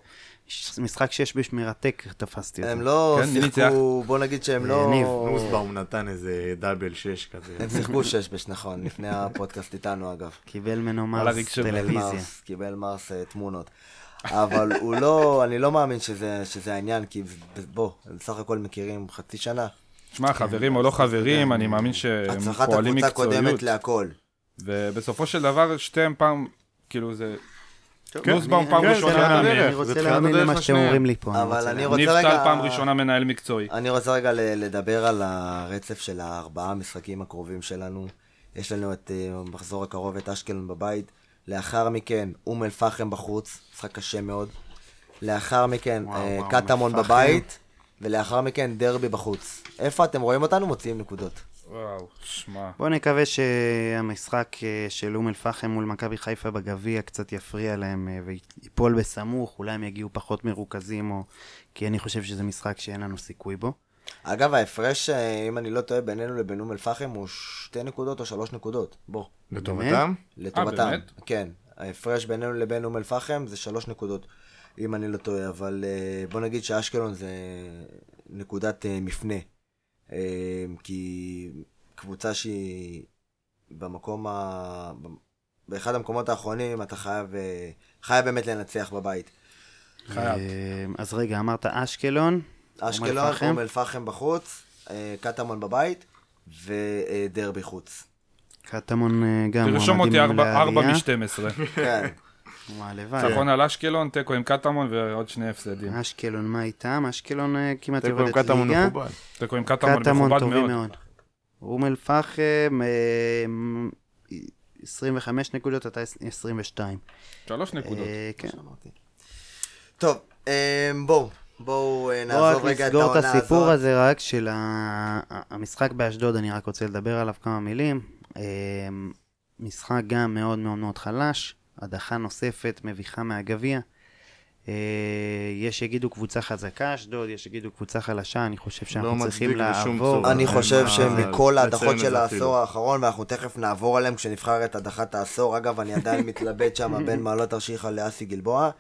משחק שש בש מרתק, תפסתי אותו. הם לא כן? שיחקו, בוא נגיד שהם לא... ניב. נוסבאום נתן איזה דאבל שש כזה. הם שיחקו שש בש, נכון, לפני הפודקאסט איתנו אגב. קיבל ממנו מרס טלוויזיה. קיבל מרס אה, תמונות. אבל הוא לא, אני לא מאמין שזה, שזה העניין, כי בוא, הם בסך הכל מכירים חצי שנה. שמע, חברים או לא חברים, אני מאמין שהם הצלחת פועלים הקבוצה קודמת מקצועיות. להכל. ובסופו של דבר, שתיהם פעם, כאילו זה... טוב, נוסבאום פעם ראשונה אני זה רוצה תחילת להאמין הדרך למה שאתם. אומרים לי פה. אבל אני. רוצה ניב רגע- טל פעם ראשונה מנהל מקצועי. אני רוצה רגע לדבר על הרצף של הארבעה המשחקים הקרובים שלנו. יש לנו את אה, המחזור הקרוב את אשקלון בבית. לאחר מכן, אום אל-פחם בחוץ, משחק קשה מאוד. לאחר מכן, אה, קטמון. בבית. ולאחר מכן, דרבי בחוץ. איפה אתם רואים אותנו? מוציאים נקודות. וואו, שמע. בוא נקווה שהמשחק אה, של אום אל-פחם מול מכבי חיפה בגביע קצת יפריע להם אה, ויפול בסמוך, אולי הם יגיעו פחות מרוכזים, או... כי אני חושב שזה משחק שאין לנו סיכוי בו. אגב, ההפרש, אה, אם אני לא טועה, בינינו לבין אום אל-פחם הוא שתי נקודות או שלוש נקודות. בוא. לטובתם? לטובתם. באמת? כן. ההפרש בינינו לבין אום אל-פחם זה שלוש נקודות, אם אני לא טועה, אבל בוא נגיד שאשקלון זה נקודת מפנה. אה, כי קבוצה שהיא במקום ה... באחד המקומות האחרונים אתה חייב, אה, חייב באמת לנצח בבית. חייב. אה, אז רגע, אמרת אשקלון, אשקלון? אום אל-פחם בחוץ, אה, קטמון בבית ודרבי חוץ. קטמון אה, גם תרשום אותי מועמדים 4 לעלייה. מ-12. כן. וואי, הלוואי. ניצחון על אשקלון, תיקו עם קטמון ועוד שני הפסדים. אשקלון, מה איתם? אשקלון אה, כמעט תיקו עם יורדת קטמון ליגה. מכובד. תיקו עם קטמון קטמון מכובד טובים מאוד. אום אל-פחם, אה, 25 נקודות, אתה 22. שלוש נקודות. אה, כן. שאמרתי. טוב, אה, בואו, בואו אה, בואו נעזוב רגע את נסגור את העונה הסיפור הזאת. הזה רק של המשחק באשדוד, אני רק רוצה לדבר עליו כמה מילים. אה, משחק גם מאוד מאוד מאוד חלש, הדחה נוספת, מביכה מהגביע. אה, יש שיגידו קבוצה חזקה, אשדוד, יש שיגידו קבוצה חלשה, אני חושב שאנחנו לא צריכים לעבור. אני חושב שמכל ההדחות של העשור אפילו. האחרון, ואנחנו תכף נעבור עליהם כשנבחר את הדחת העשור, אגב, אני עדיין (laughs) מתלבט שם בין מעלות תרשיחא לאסי גלבוע,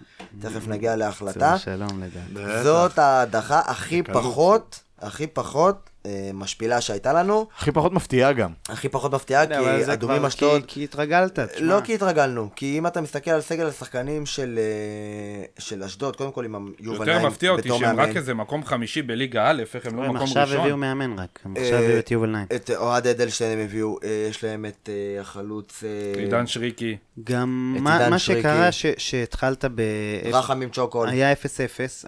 תכף נגיע להחלטה. שלום לדעת. בטח. זאת ההדחה הכי. פחות, הכי פחות משפילה שהייתה לנו, הכי פחות מפתיעה גם. הכי פחות מפתיעה, כי אדומים אשדוד... כי- התרגלת, תשמע. לא כי התרגלנו, כי אם אתה מסתכל על סגל השחקנים של, אה, של אשדוד, קודם כל עם יובל יותר מפתיע אותי שהם. רק איזה מקום חמישי בליגה א', איך הם לא הם מקום עכשיו הביאו ראשון. מאמן רק, הם אה, עכשיו הביאו את יובל נעים. את אוהד אדלשטיין הם הביאו, אה, יש להם את אה, החלוץ אה, עידן שריקי. גם מה. שקרה שהתחלת ב... רחמים צ'וקול. היה 0-0,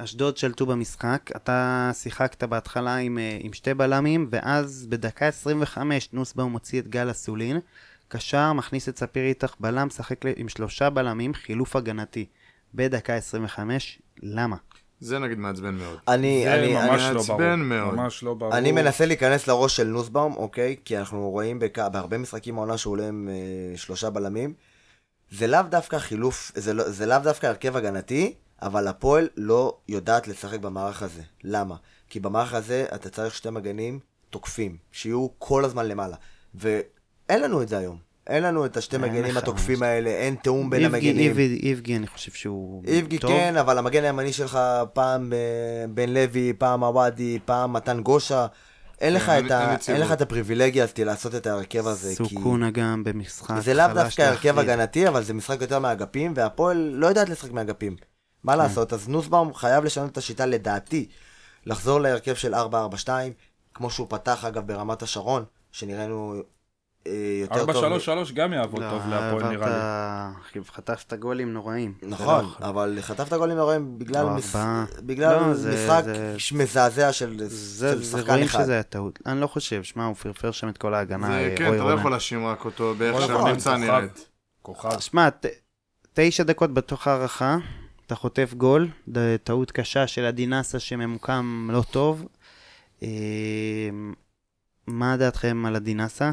אשדוד שלטו במשחק, אתה שיחקת בהתחלה עם, אה, עם שתי בלמים, ואז בדקה 25 נוסבאום מוציא את גל אסולין, קשר, מכניס את ספיר איתך בלם, משחק ל- עם שלושה בלמים, חילוף הגנתי. בדקה 25, למה? זה נגיד מעצבן מאוד. אני, זה אני, ממש אני, לא מעצבן ברור. מאוד. ממש לא ברור. אני מנסה להיכנס לראש של נוסבאום, אוקיי? כי אנחנו רואים בק... בהרבה משחקים העונה שהוא עולה עם אה, שלושה בלמים. זה לאו דווקא חילוף, זה, לא, זה לאו דווקא הרכב הגנתי, אבל הפועל לא יודעת לשחק במערך הזה. למה? כי במערך הזה אתה צריך שתי מגנים תוקפים, שיהיו כל הזמן למעלה. ואין לנו את זה היום. אין לנו את השתי מגנים התוקפים ממש. האלה, אין תיאום בין איבגי- המגנים. איבגי- איבגי, אני חושב שהוא איבגי טוב. כן, אבל המגן הימני שלך פעם אה, בן לוי, פעם עוואדי, פעם מתן גושה. אין לך את ה- אין. לך את הפריבילגיה הזאת לעשות את ההרכב הזה, כי... סוכונה גם במשחק זה לאו חלש דווקא הרכב. הגנתי, אבל זה משחק יותר מהאגפים, והפועל לא יודעת לשחק מהאגפים. מה כן. לעשות? אז נוסבאום חייב לשנות את השיטה, לדעתי, לחזור להרכב של 4-4-2, כמו שהוא פתח אגב ברמת השרון, שנראינו אה, יותר טוב. 4-3-3 גם יעבוד לא, טוב להפועל נראה לי. חטפת גולים נוראים. לא נכון, יכול. אבל חטפת גולים נוראים בגלל, מש... ארבעה. בגלל לא, זה- משחק זה- מזעזע של, זה, של זה שחקן רואים אחד. שזה היה טעות. אני לא חושב, שמע, הוא פרפר שם את כל ההגנה. זה, כן, אתה לא. יכול להאשים רק אותו באיך רונן שהקבוצה כוכב. נראית. כוכב. שמע, תשע דקות בתוך ההערכה, אתה חוטף גול, טעות קשה של אדינסה שממוקם לא טוב. אה, מה דעתכם על אדינסה?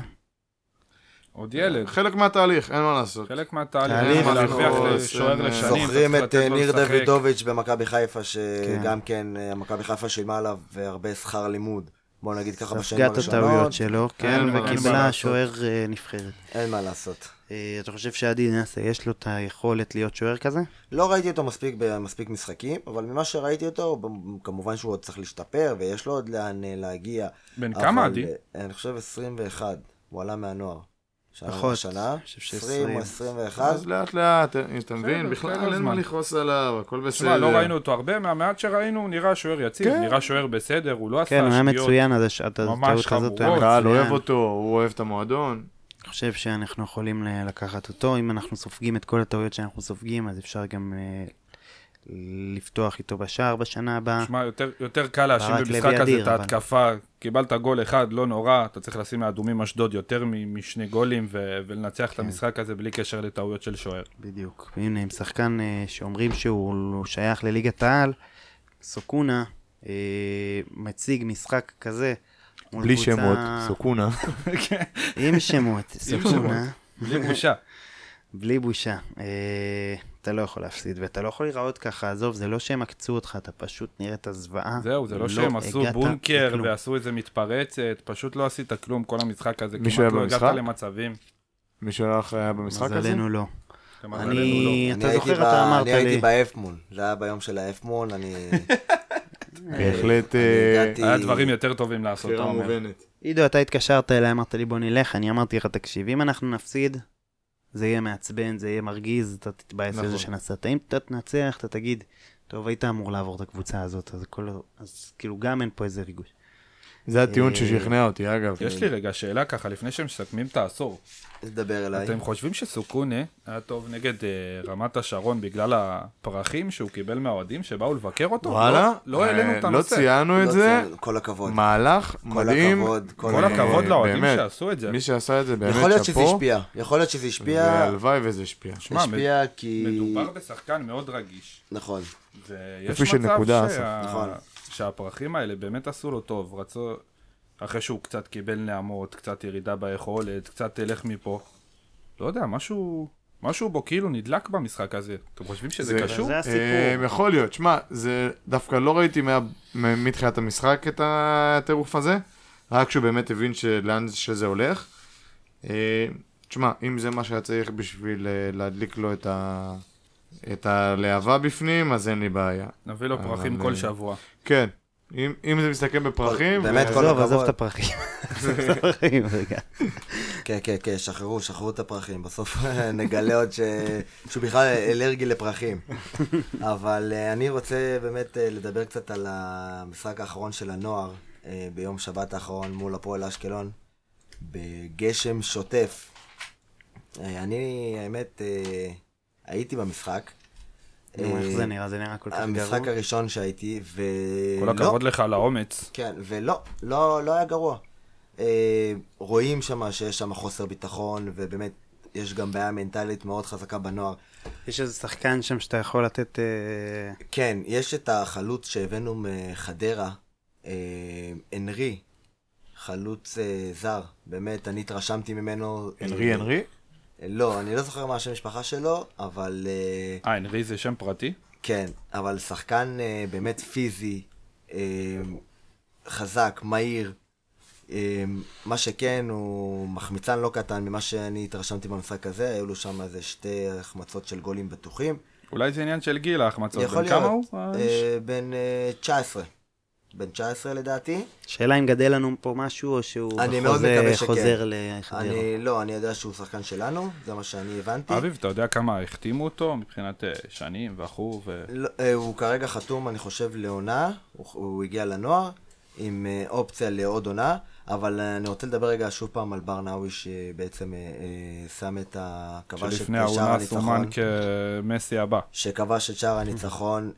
עוד ילד. חלק מהתהליך, אין מה לעשות. חלק מהתהליך. תהליך, להרוויח אנחנו לשוער לשנים. זוכרים את אה, ניר. דוידוביץ' במכבי חיפה, שגם כן. כן, אה, מכבי חיפה שילמה עליו הרבה שכר לימוד. בוא נגיד ככה בשנים ספגת הראשונות. הטעויות שלו, כן, וקיבלה. שוער נבחרת. אין מה לעשות. אה, אתה חושב שאדינסה יש לו את היכולת להיות שוער כזה? לא ראיתי אותו מספיק במספיק משחקים, אבל ממה שראיתי אותו, כמובן שהוא עוד צריך להשתפר, ויש לו עוד לאן אה, להגיע. בן אבל, כמה עדי? אה, אני חושב 21, הוא עלה מהנוער. פחות, שנה, אני חושב 20 או ש- 21. אז לאט לאט, אתה מבין? בכלל אין מה. לכעוס עליו, הכל בסדר. תשמע, לא ראינו אותו הרבה, מהמעט שראינו, הוא נראה שוער יציב, כן. נראה שוער בסדר, הוא לא עשה כן, הוא היה שגיאות. מצוין ממש הטעות הזאת. היה חמורות. הקהל. אוהב אותו, הוא אוהב את המועדון. אני חושב שאנחנו יכולים לקחת אותו, אם אנחנו סופגים את כל הטעויות שאנחנו סופגים, אז אפשר גם אה, לפתוח איתו בשער בשנה הבאה. שמע, יותר, יותר קל להאשים במשחק הזה את אבל- ההתקפה. קיבלת גול אחד, לא נורא, אתה צריך לשים לאדומים אשדוד יותר משני גולים ו- ולנצח את כן. המשחק הזה בלי קשר לטעויות של שוער. בדיוק. והנה, עם שחקן אה, שאומרים שהוא שייך לליגת העל, סוקונה אה, מציג משחק כזה. בלי קבוצה- שמות, סוכונה. עם שמות, סוקונה. בלי בושה. בלי בושה. אה, אתה לא יכול להפסיד, ואתה לא יכול להיראות ככה, עזוב, זה לא שהם עקצו אותך, אתה פשוט נראית זוועה. זהו, זה לא שהם עשו בונקר לכלום. ועשו איזה מתפרצת, פשוט לא עשית כלום כל המשחק הזה, כמעט לא הגעת? למצבים. מישהו הלך היה במשחק הזה? מזלנו לא. אני, לא. אני אתה הייתי זוכר, אתה אמרת אני הייתי לי. באפמון, זה היה ביום של האפמון, אני... (laughs) בהחלט אני אה, היה דברים יותר טובים לעשות, אתה אומר. עידו, אתה התקשרת אליי, אמרת לי בוא נלך, אני אמרתי לך, תקשיב, אם אנחנו נפסיד, זה יהיה מעצבן, זה יהיה מרגיז, אתה תתבאס נכון. לזה שנסעת. אם אתה תנצח, אתה תגיד, טוב, היית אמור לעבור את הקבוצה הזאת, אז כאילו גם אין פה איזה ריגוש. זה הטיעון אה, ששכנע אותי, אגב. יש לי רגע שאלה ככה, לפני שהם מסכמים את העשור. תדבר אליי. אתם חושבים שסוכונה היה טוב נגד אה, רמת השרון בגלל הפרחים שהוא קיבל מהאוהדים שבאו לבקר אותו? וואלה? לא- לא העלינו את אה, הנושא. לא ציינו לא את זה. ציינו, כל הכבוד. מהלך מדהים. כל אה, הכבוד לאוהדים. שעשו את זה. מי שעשה את זה באמת יכול להיות שזה שאפו. השפיע, יכול להיות שזה השפיע, והלוואי וזה השפיע. שמע, השפיע כי... מדובר בשחקן מאוד רגיש. נכון. ויש מצב שה... נכון. שהפרחים האלה באמת עשו לו טוב, רצו... אחרי שהוא קצת קיבל נעמות, קצת ירידה ביכולת, קצת תלך מפה. לא יודע, משהו... משהו בו כאילו נדלק במשחק הזה. אתם חושבים שזה זה- קשור? זה הסיפור. אה, יכול להיות. שמע, זה דווקא לא ראיתי מה- מתחילת המשחק את הטירוף הזה, רק כשהוא באמת הבין שלאן שזה הולך. אה, תשמע, אם זה מה שהיה צריך בשביל אה, להדליק לו את ה... את הלהבה בפנים, אז אין לי בעיה. נביא לו פרחים כל אה, שבוע. כן. אם, אם זה מסתכם בפרחים, באמת, כל הכבוד. (laughs) עזוב את הפרחים. כן, כן, כן, שחררו, שחררו את הפרחים. בסוף (laughs) נגלה עוד ש... שהוא בכלל אלרגי לפרחים. (laughs) אבל אה, אני רוצה באמת אה, לדבר קצת על המשחק האחרון של הנוער ביום שבת האחרון מול הפועל אשקלון, בגשם שוטף. אני, האמת, הייתי במשחק. נו, איך אה, זה נראה? זה נראה כל כך גרוע. המשחק הראשון שהייתי, ו... כל לא, הכבוד לך על האומץ. כן, ולא, לא, לא היה גרוע. אה, רואים שם שיש שם חוסר ביטחון, ובאמת, יש גם בעיה מנטלית מאוד חזקה בנוער. יש איזה שחקן שם שאתה יכול לתת... אה, כן, יש את החלוץ שהבאנו מחדרה, אה, אנרי, חלוץ אה, זר, באמת, אני התרשמתי ממנו. אנרי אה, אנרי? לא, אני לא זוכר מה השם המשפחה שלו, אבל... אה, אה, אנרי זה שם פרטי? כן, אבל שחקן אה, באמת פיזי, אה, חזק, מהיר. אה, מה שכן, הוא מחמיצן לא קטן ממה שאני התרשמתי במשחק הזה, היו לו שם איזה שתי החמצות של גולים בטוחים. אולי זה עניין של גיל ההחמצות. בן כמה הוא? אה, בן אה, 19. בן 19 לדעתי. שאלה אם גדל לנו פה משהו, או שהוא אני מאוד חוזר- מקווה שכן. חוזר לחדרה. אני, לא, אני יודע שהוא שחקן שלנו, זה מה שאני הבנתי. אביב, אתה יודע כמה החתימו אותו מבחינת אה, שנים ואחור ו... לא, אה, הוא כרגע חתום, אני חושב, לעונה, הוא, הוא הגיע לנוער, עם אה, אופציה לעוד עונה, אבל אני רוצה לדבר רגע שוב פעם על ברנאווי, שבעצם שם את ה... כבש את שלפני אה, שער העונה סומן הניצחון, כמסי הבא. שכבש את שער הניצחון.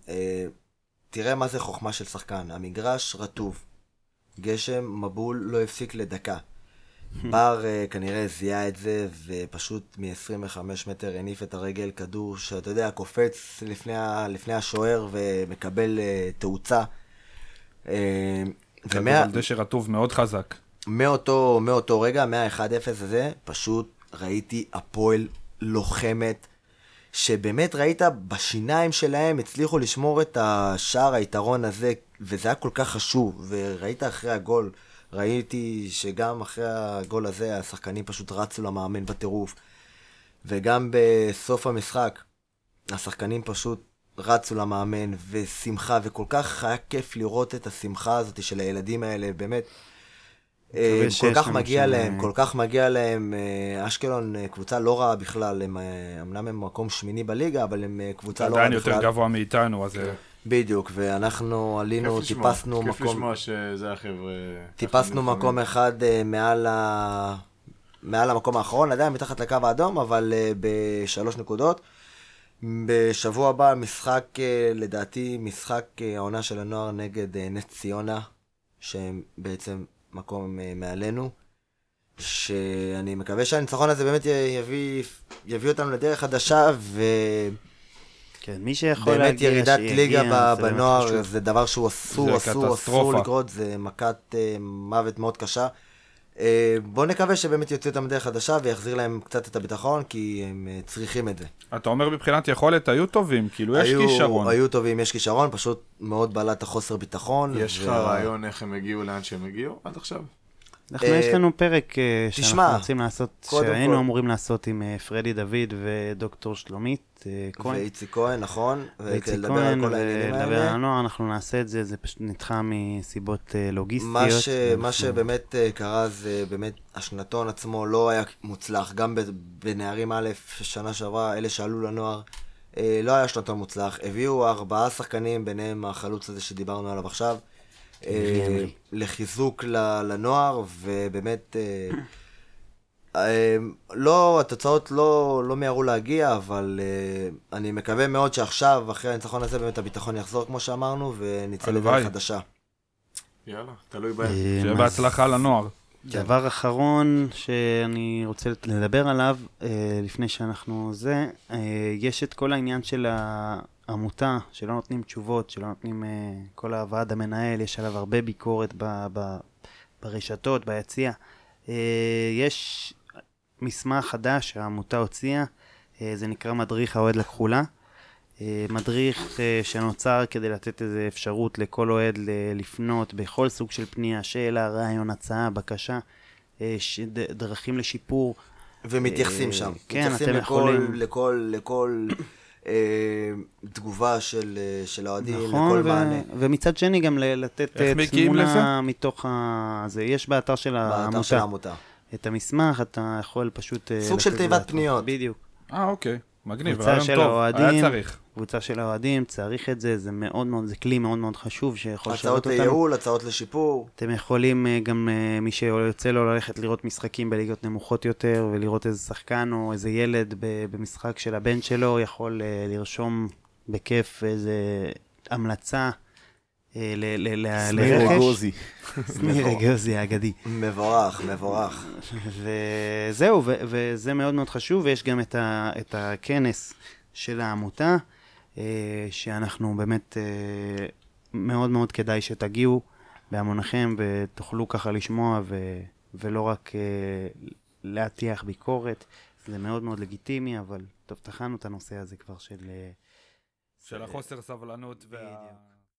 אה, תראה מה זה חוכמה של שחקן, המגרש רטוב, גשם, מבול, לא הפסיק לדקה. בר אה, כנראה זיהה את זה, ופשוט מ-25 מטר הניף את הרגל, כדור שאתה יודע, קופץ לפני, ה- לפני השוער ומקבל אה, תאוצה. אה, כדור ומה- דשא רטוב מאוד חזק. מאותו, מאותו רגע, מה-1-0 הזה, פשוט ראיתי הפועל לוחמת, שבאמת ראית בשיניים שלהם, הצליחו לשמור את השער היתרון הזה, וזה היה כל כך חשוב, וראית אחרי הגול, ראיתי שגם אחרי הגול הזה, השחקנים פשוט רצו למאמן בטירוף, וגם בסוף המשחק, השחקנים פשוט רצו למאמן, ושמחה, וכל כך היה כיף לראות את השמחה הזאת של הילדים האלה, באמת. אה, מקווה כל כך מגיע להם, אה, כל כך מגיע להם. אה, אשקלון אה, קבוצה לא רעה בכלל, הם, אה, אמנם הם מקום שמיני בליגה, אבל הם אה, קבוצה לא רעה עדיין בכלל. יותר גבוה מאיתנו, אז... אה, בדיוק, ואנחנו עלינו, כיף טיפסנו כיף מקום, לשמוע שזה החבר'ה... טיפסנו מקום אחד אה, מעל, ה... מעל המקום האחרון, עדיין מתחת לקו האדום, אבל אה, בשלוש נקודות. בשבוע הבא משחק, אה, לדעתי, משחק אה, העונה של הנוער נגד אה, נס ציונה, שהם בעצם מקום אה, מעלינו. שאני מקווה שהניצחון הזה באמת יביא, יביא אותנו לדרך חדשה, ובאמת כן, מי שיכול להגיע, ירידת שיגיע, ליגה זה ב- באמת בנוער. זה דבר שהוא אסור, אסור, אסור. לקרות, זה מכת אה, מוות מאוד קשה. אה, בואו נקווה שבאמת יוציא אותם דרך חדשה ויחזיר להם קצת את הביטחון, כי הם אה, צריכים את זה. אתה אומר מבחינת יכולת היו טובים, כאילו יש היו- כישרון. היו טובים, יש כישרון, פשוט מאוד בלט החוסר ביטחון. יש לך וה- רעיון איך הם הגיעו לאן שהם הגיעו עד עכשיו? אנחנו, אה, יש לנו פרק אה, שאנחנו רוצים לעשות, שהיינו אמורים לעשות עם אה, פרדי דוד ודוקטור שלומית כהן. ואיציק כהן, נכון? ואיציק כהן, ולדבר על. הנוער, אנחנו נעשה את זה, זה פשוט נדחה מסיבות לוגיסטיות. מה, שבאמת קרה זה באמת, השנתון עצמו לא היה מוצלח, גם בנערים א', שנה שעברה, אלה שעלו לנוער, לא היה שנתון מוצלח. הביאו ארבעה שחקנים, ביניהם החלוץ הזה שדיברנו עליו עכשיו. לחיזוק ל- לנוער, ובאמת, אה, אה, לא, התוצאות לא, לא מיהרו להגיע, אבל אה, אני מקווה מאוד שעכשיו, אחרי הניצחון הזה, באמת הביטחון יחזור, כמו שאמרנו, ונצא. לדרך חדשה. יאללה, תלוי בהם. אה, שיהיה בהצלחה לנוער. דבר אחרון שאני רוצה לדבר עליו, אה, לפני שאנחנו זה, אה, יש את כל העניין של העמותה, שלא נותנים תשובות, שלא נותנים, אה, כל הוועד המנהל, יש עליו הרבה ביקורת ב, ב, ברשתות, ביציע. אה, יש מסמך חדש שהעמותה הוציאה, אה, זה נקרא מדריך האוהד לכחולה. אה, מדריך אה, שנוצר כדי לתת איזו אפשרות לכל אוהד לפנות בכל סוג של פנייה, שאלה, רעיון, הצעה, בקשה, דרכים לשיפור. ומתייחסים אה, שם. כן, מתייחסים אתם לכל, יכולים- לכל, לכל אה, תגובה של, אה, של האוהדים, נכון, לכל ו- מענה. ומצד שני גם ל- לתת אה, תמונה מתוך ה... זה יש באתר של באתר של העמותה. העמותה. את המסמך, אתה יכול פשוט... אה, סוג של תיבת. פניות. בדיוק. אה, אוקיי. מגניב, קבוצה של טוב. האוהדים. היה צריך. קבוצה של האוהדים, צריך את זה, זה מאוד מאוד, זה כלי מאוד מאוד חשוב שיכול לשרת הצעות אותנו. לייעול, הצעות לשיפור. אתם יכולים אה, גם, אה, מי שיוצא לו ללכת לראות משחקים בליגות נמוכות יותר, ולראות איזה שחקן או איזה ילד במשחק של הבן שלו, יכול אה, לרשום בכיף איזה המלצה שניר. אגוזי. שניר אגוזי האגדי. מבורך, מבורך. וזהו, וזה מאוד מאוד חשוב, ויש גם את, הכנס של העמותה, אה, שאנחנו באמת, אה, מאוד מאוד כדאי שתגיעו בהמוניכם ותוכלו ככה לשמוע ולא רק אה, להטיח ביקורת, זה מאוד מאוד לגיטימי, אבל טוב, טחנו את הנושא הזה כבר של של החוסר סבלנות וה...